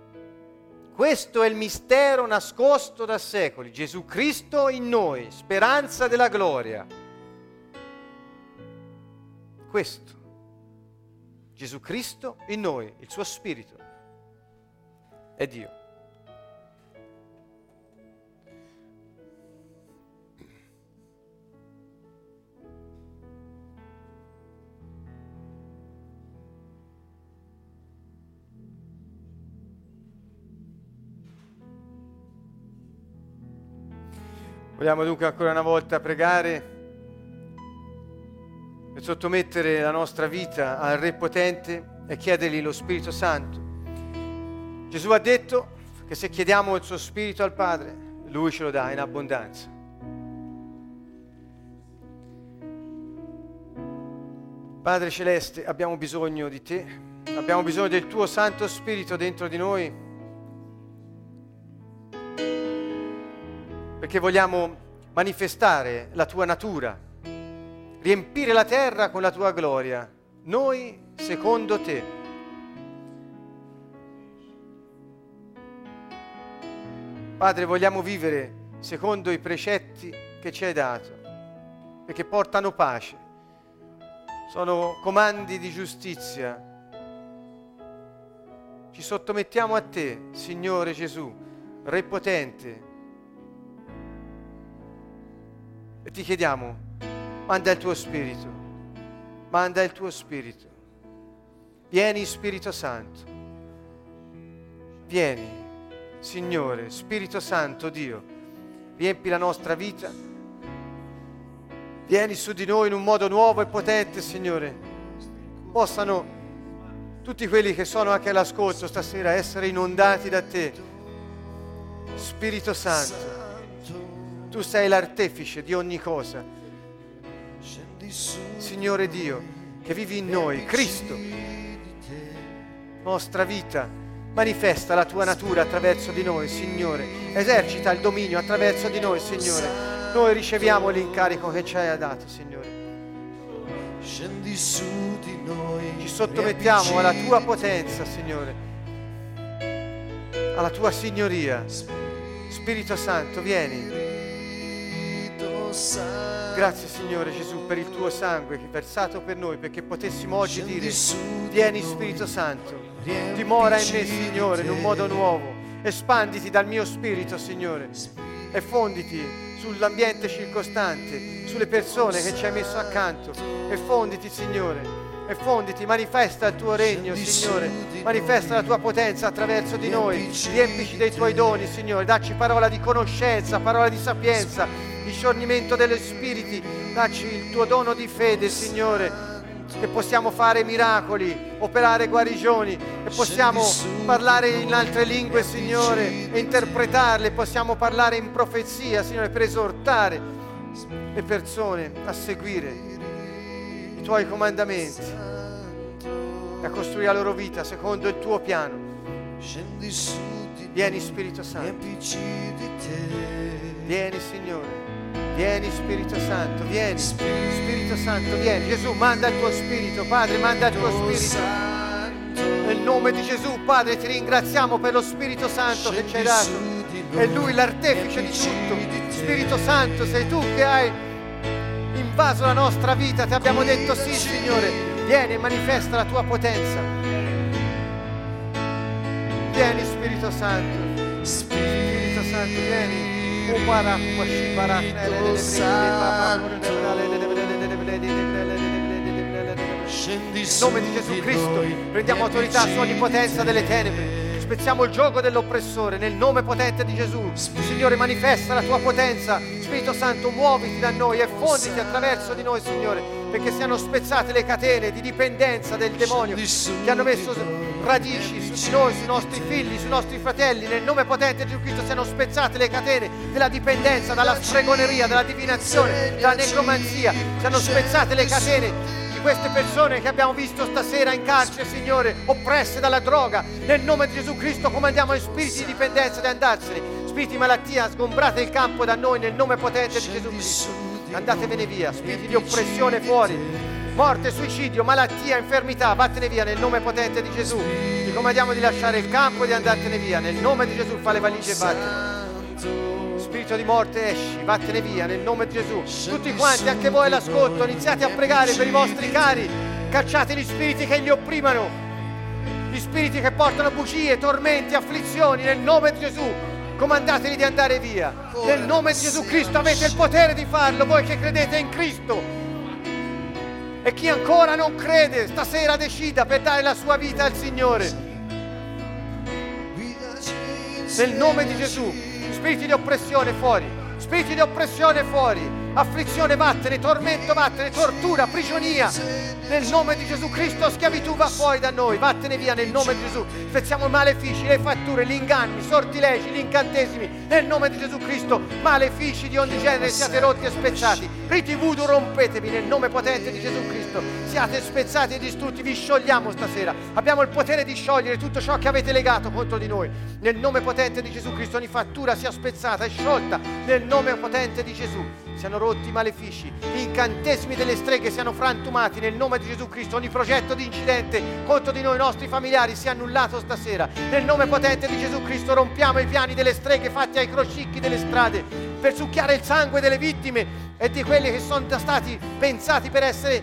Questo è il mistero nascosto da secoli, Gesù Cristo in noi, speranza della gloria. Questo, Gesù Cristo in noi, il suo Spirito è Dio. Vogliamo dunque ancora una volta pregare e sottomettere la nostra vita al Re potente e chiedergli lo Spirito Santo. Gesù ha detto che se chiediamo il suo Spirito al Padre, Lui ce lo dà in abbondanza. Padre Celeste, abbiamo bisogno di te, abbiamo bisogno del tuo Santo Spirito dentro di noi, perché vogliamo manifestare la tua natura riempire la terra con la tua gloria, noi secondo te. Padre, vogliamo vivere secondo i precetti che ci hai dato, perché portano pace, sono comandi di giustizia. Ci sottomettiamo a te, Signore Gesù, Re potente, e ti chiediamo Manda il tuo spirito, manda il tuo spirito. Vieni Spirito Santo, vieni Signore, Spirito Santo Dio, riempi la nostra vita, vieni su di noi in un modo nuovo e potente Signore, possano tutti quelli che sono anche all'ascolto stasera essere inondati da te. Spirito Santo, tu sei l'artefice di ogni cosa Signore Dio, che vivi in noi, Cristo, nostra vita, manifesta la tua natura attraverso di noi, Signore. Esercita il dominio attraverso di noi, Signore. Noi riceviamo l'incarico che ci hai dato, Signore. Scendi su di noi. Ci sottomettiamo alla tua potenza, Signore. Alla tua signoria. Spirito Santo, vieni. Grazie Signore Gesù per il tuo sangue versato per noi perché potessimo oggi dire vieni Spirito Santo, dimora in me Signore in un modo nuovo, espanditi dal mio spirito Signore e fonditi sull'ambiente circostante, sulle persone che ci hai messo accanto. E fonditi Signore e fonditi, manifesta il tuo regno, Signore, manifesta la tua potenza attraverso di noi, riempici dei tuoi doni, Signore, dacci parola di conoscenza, parola di sapienza, discernimento degli spiriti, dacci il tuo dono di fede, Signore, che possiamo fare miracoli, operare guarigioni, che possiamo parlare in altre lingue, Signore, e interpretarle, possiamo parlare in profezia, Signore, per esortare le persone a seguire i tuoi comandamenti, a costruire la loro vita secondo il tuo piano. Vieni Spirito Santo. Vieni Signore. Vieni Spirito Santo, vieni Spirito Santo, vieni. Gesù, manda il tuo Spirito, Padre, manda il tuo Spirito. Nel nome di Gesù, Padre, ti ringraziamo per lo Spirito Santo che ci hai dato. È Lui l'artefice di tutto. Spirito Santo, sei tu che hai invaso la nostra vita. Ti abbiamo detto sì, Signore. Vieni e manifesta la tua potenza. Vieni Spirito Santo. Spirito Santo, vieni. In nome di Gesù Cristo prendiamo autorità su ogni potenza delle tenebre spezziamo il gioco dell'oppressore nel nome potente di Gesù. Signore, manifesta la tua potenza. Spirito Santo, muoviti da noi e fonditi attraverso di noi, Signore, perché siano spezzate le catene di dipendenza del demonio che hanno messo radici su di noi, sui nostri figli, sui nostri fratelli. Nel nome potente di Gesù Cristo siano spezzate le catene della dipendenza, dalla stregoneria, dalla divinazione, dalla necromanzia. Siano spezzate le catene di queste persone che abbiamo visto stasera in carcere, Signore, oppresse dalla droga. Nel nome di Gesù Cristo comandiamo i spiriti di dipendenza di andarsene. Spiriti di malattia, sgombrate il campo da noi nel nome potente di Gesù Cristo. Andatevene via, spiriti di oppressione fuori morte, suicidio, malattia, infermità, vattene via nel nome potente di Gesù. Ti comandiamo di lasciare il campo e di andartene via. Nel nome di Gesù fa le valigie e vattene. Spirito di morte esci, vattene via nel nome di Gesù. Tutti quanti, anche voi all'ascolto, iniziate a pregare per i vostri cari. Cacciate gli spiriti che li opprimano. Gli spiriti che portano bugie, tormenti, afflizioni nel nome di Gesù. Comandateli di andare via. Nel nome di Gesù Cristo avete il potere di farlo, voi che credete in Cristo. E chi ancora non crede, stasera decida per dare la sua vita al Signore. Nel nome di Gesù, spiriti di oppressione fuori, spiriti di oppressione fuori, afflizione vattene, tormento vattene, tortura, prigionia. Nel nome di Gesù Cristo schiavitù va fuori da noi, vattene via nel nome di Gesù. Spezziamo i malefici, le fatture, gli inganni, i sortilegi, gli incantesimi. Nel nome di Gesù Cristo, malefici di ogni genere siate rotti e spezzati. Voodoo rompetevi nel nome potente di Gesù Cristo. Siate spezzati e distrutti, vi sciogliamo stasera. Abbiamo il potere di sciogliere tutto ciò che avete legato contro di noi. Nel nome potente di Gesù Cristo ogni fattura sia spezzata e sciolta nel nome potente di Gesù siano rotti i malefici, gli incantesimi delle streghe siano frantumati nel nome di Gesù Cristo, ogni progetto di incidente contro di noi, i nostri familiari, sia annullato stasera. Nel nome potente di Gesù Cristo rompiamo i piani delle streghe fatti ai crocicchi delle strade per succhiare il sangue delle vittime e di quelli che sono stati pensati per essere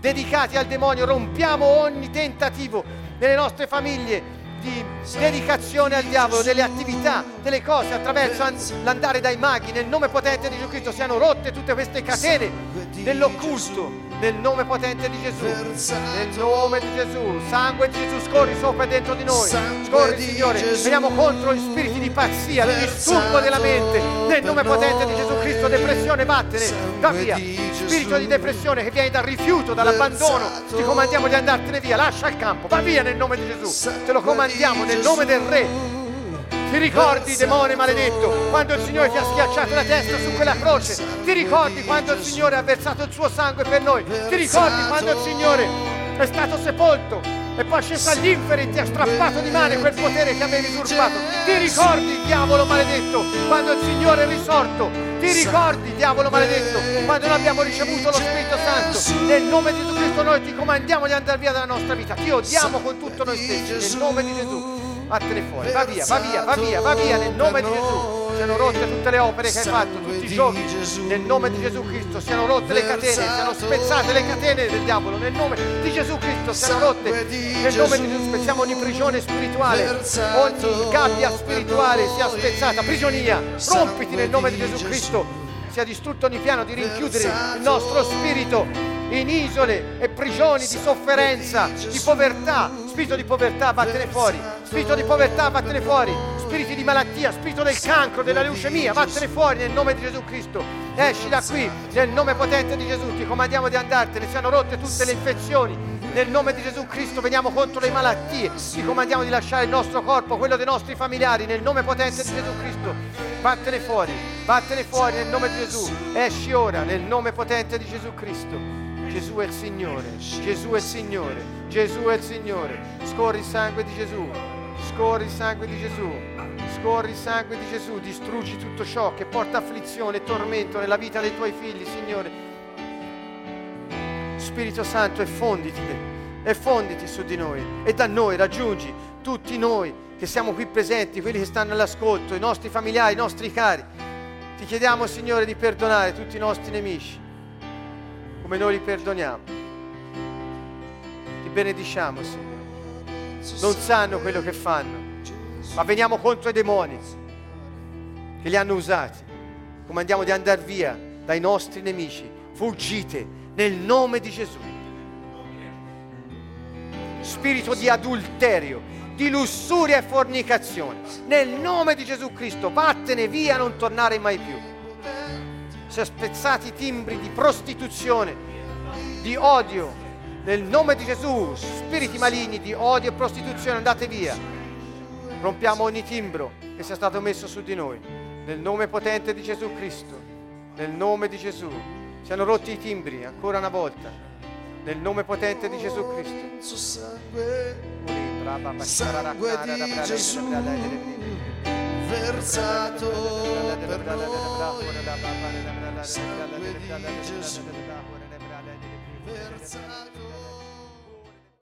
dedicati al demonio. Rompiamo ogni tentativo nelle nostre famiglie di dedicazione al diavolo, delle attività, delle cose attraverso l'andare dai maghi, nel nome potente di Gesù Cristo siano rotte tutte queste catene dell'occulto nel nome potente di Gesù, nel nome di Gesù, sangue di Gesù scorri sopra e dentro di noi, scorri Signore, veniamo contro gli spiriti di pazzia, di disturbo della mente, nel nome potente di Gesù Cristo, depressione vattene, va via, spirito di depressione che viene dal rifiuto, dall'abbandono, ti comandiamo di andartene via, lascia il campo, va via nel nome di Gesù, te lo comandiamo nel nome del Re, ti ricordi, demone maledetto, quando il Signore ti ha schiacciato la testa su quella croce? Ti ricordi quando il Signore ha versato il suo sangue per noi? Ti ricordi quando il Signore è stato sepolto e poi sceso agli inferi e ti ha strappato di mano quel potere che avevi usurpato? Ti ricordi, diavolo maledetto, quando il Signore è risorto? Ti ricordi, diavolo maledetto, quando noi abbiamo ricevuto lo Spirito Santo? Nel nome di Gesù Cristo noi ti comandiamo di andare via dalla nostra vita. Ti odiamo con tutto noi stessi, nel nome di Gesù vattene fuori, va via, va via, va via, va via nel nome di Gesù. Siano rotte tutte le opere che hai fatto, tutti i giochi, nel nome di Gesù Cristo, siano rotte le catene, siano spezzate le catene del diavolo, nel nome di Gesù Cristo, siano rotte, nel nome di Gesù, spezziamo ogni prigione spirituale, ogni gabbia spirituale sia spezzata, prigionia, rompiti nel nome di Gesù Cristo, sia distrutto ogni piano di rinchiudere il nostro spirito in isole e prigioni di sofferenza, di povertà, spirito di povertà, vattene fuori, spirito di povertà, vattene fuori, spiriti di malattia, spirito del cancro, della leucemia, vattene fuori nel nome di Gesù Cristo. Esci da qui nel nome potente di Gesù, ti comandiamo di andartene, siano rotte tutte le infezioni. Nel nome di Gesù Cristo veniamo contro le malattie, ti comandiamo di lasciare il nostro corpo, quello dei nostri familiari, nel nome potente di Gesù Cristo. Vattene fuori, vattene fuori nel nome di Gesù. Esci ora nel nome potente di Gesù Cristo. Gesù è il Signore, Gesù è il Signore, Gesù è il Signore. Scorri il sangue di Gesù, scorri il sangue di Gesù, scorri il sangue di Gesù, distruggi tutto ciò che porta afflizione e tormento nella vita dei tuoi figli, Signore. Spirito Santo, effonditi, effonditi su di noi e da noi raggiungi tutti noi che siamo qui presenti, quelli che stanno all'ascolto, i nostri familiari, i nostri cari. Ti chiediamo, Signore, di perdonare tutti i nostri nemici come noi li perdoniamo. Ti benediciamo, Signore. Non sanno quello che fanno, ma veniamo contro i demoni che li hanno usati. Comandiamo di andare via dai nostri nemici. Fuggite nel nome di Gesù. Spirito di adulterio, di lussuria e fornicazione. Nel nome di Gesù Cristo, vattene via, non tornare mai più si è spezzati i timbri di prostituzione, di odio. Nel nome di Gesù, spiriti maligni di odio e prostituzione, andate via. Rompiamo ogni timbro che sia stato messo su di noi. Nel nome potente di Gesù Cristo, nel nome di Gesù, siano rotti i timbri ancora una volta. Nel nome potente di Gesù Cristo. Sangue di Gesù versato per noi. Sangue di Gesù. Versato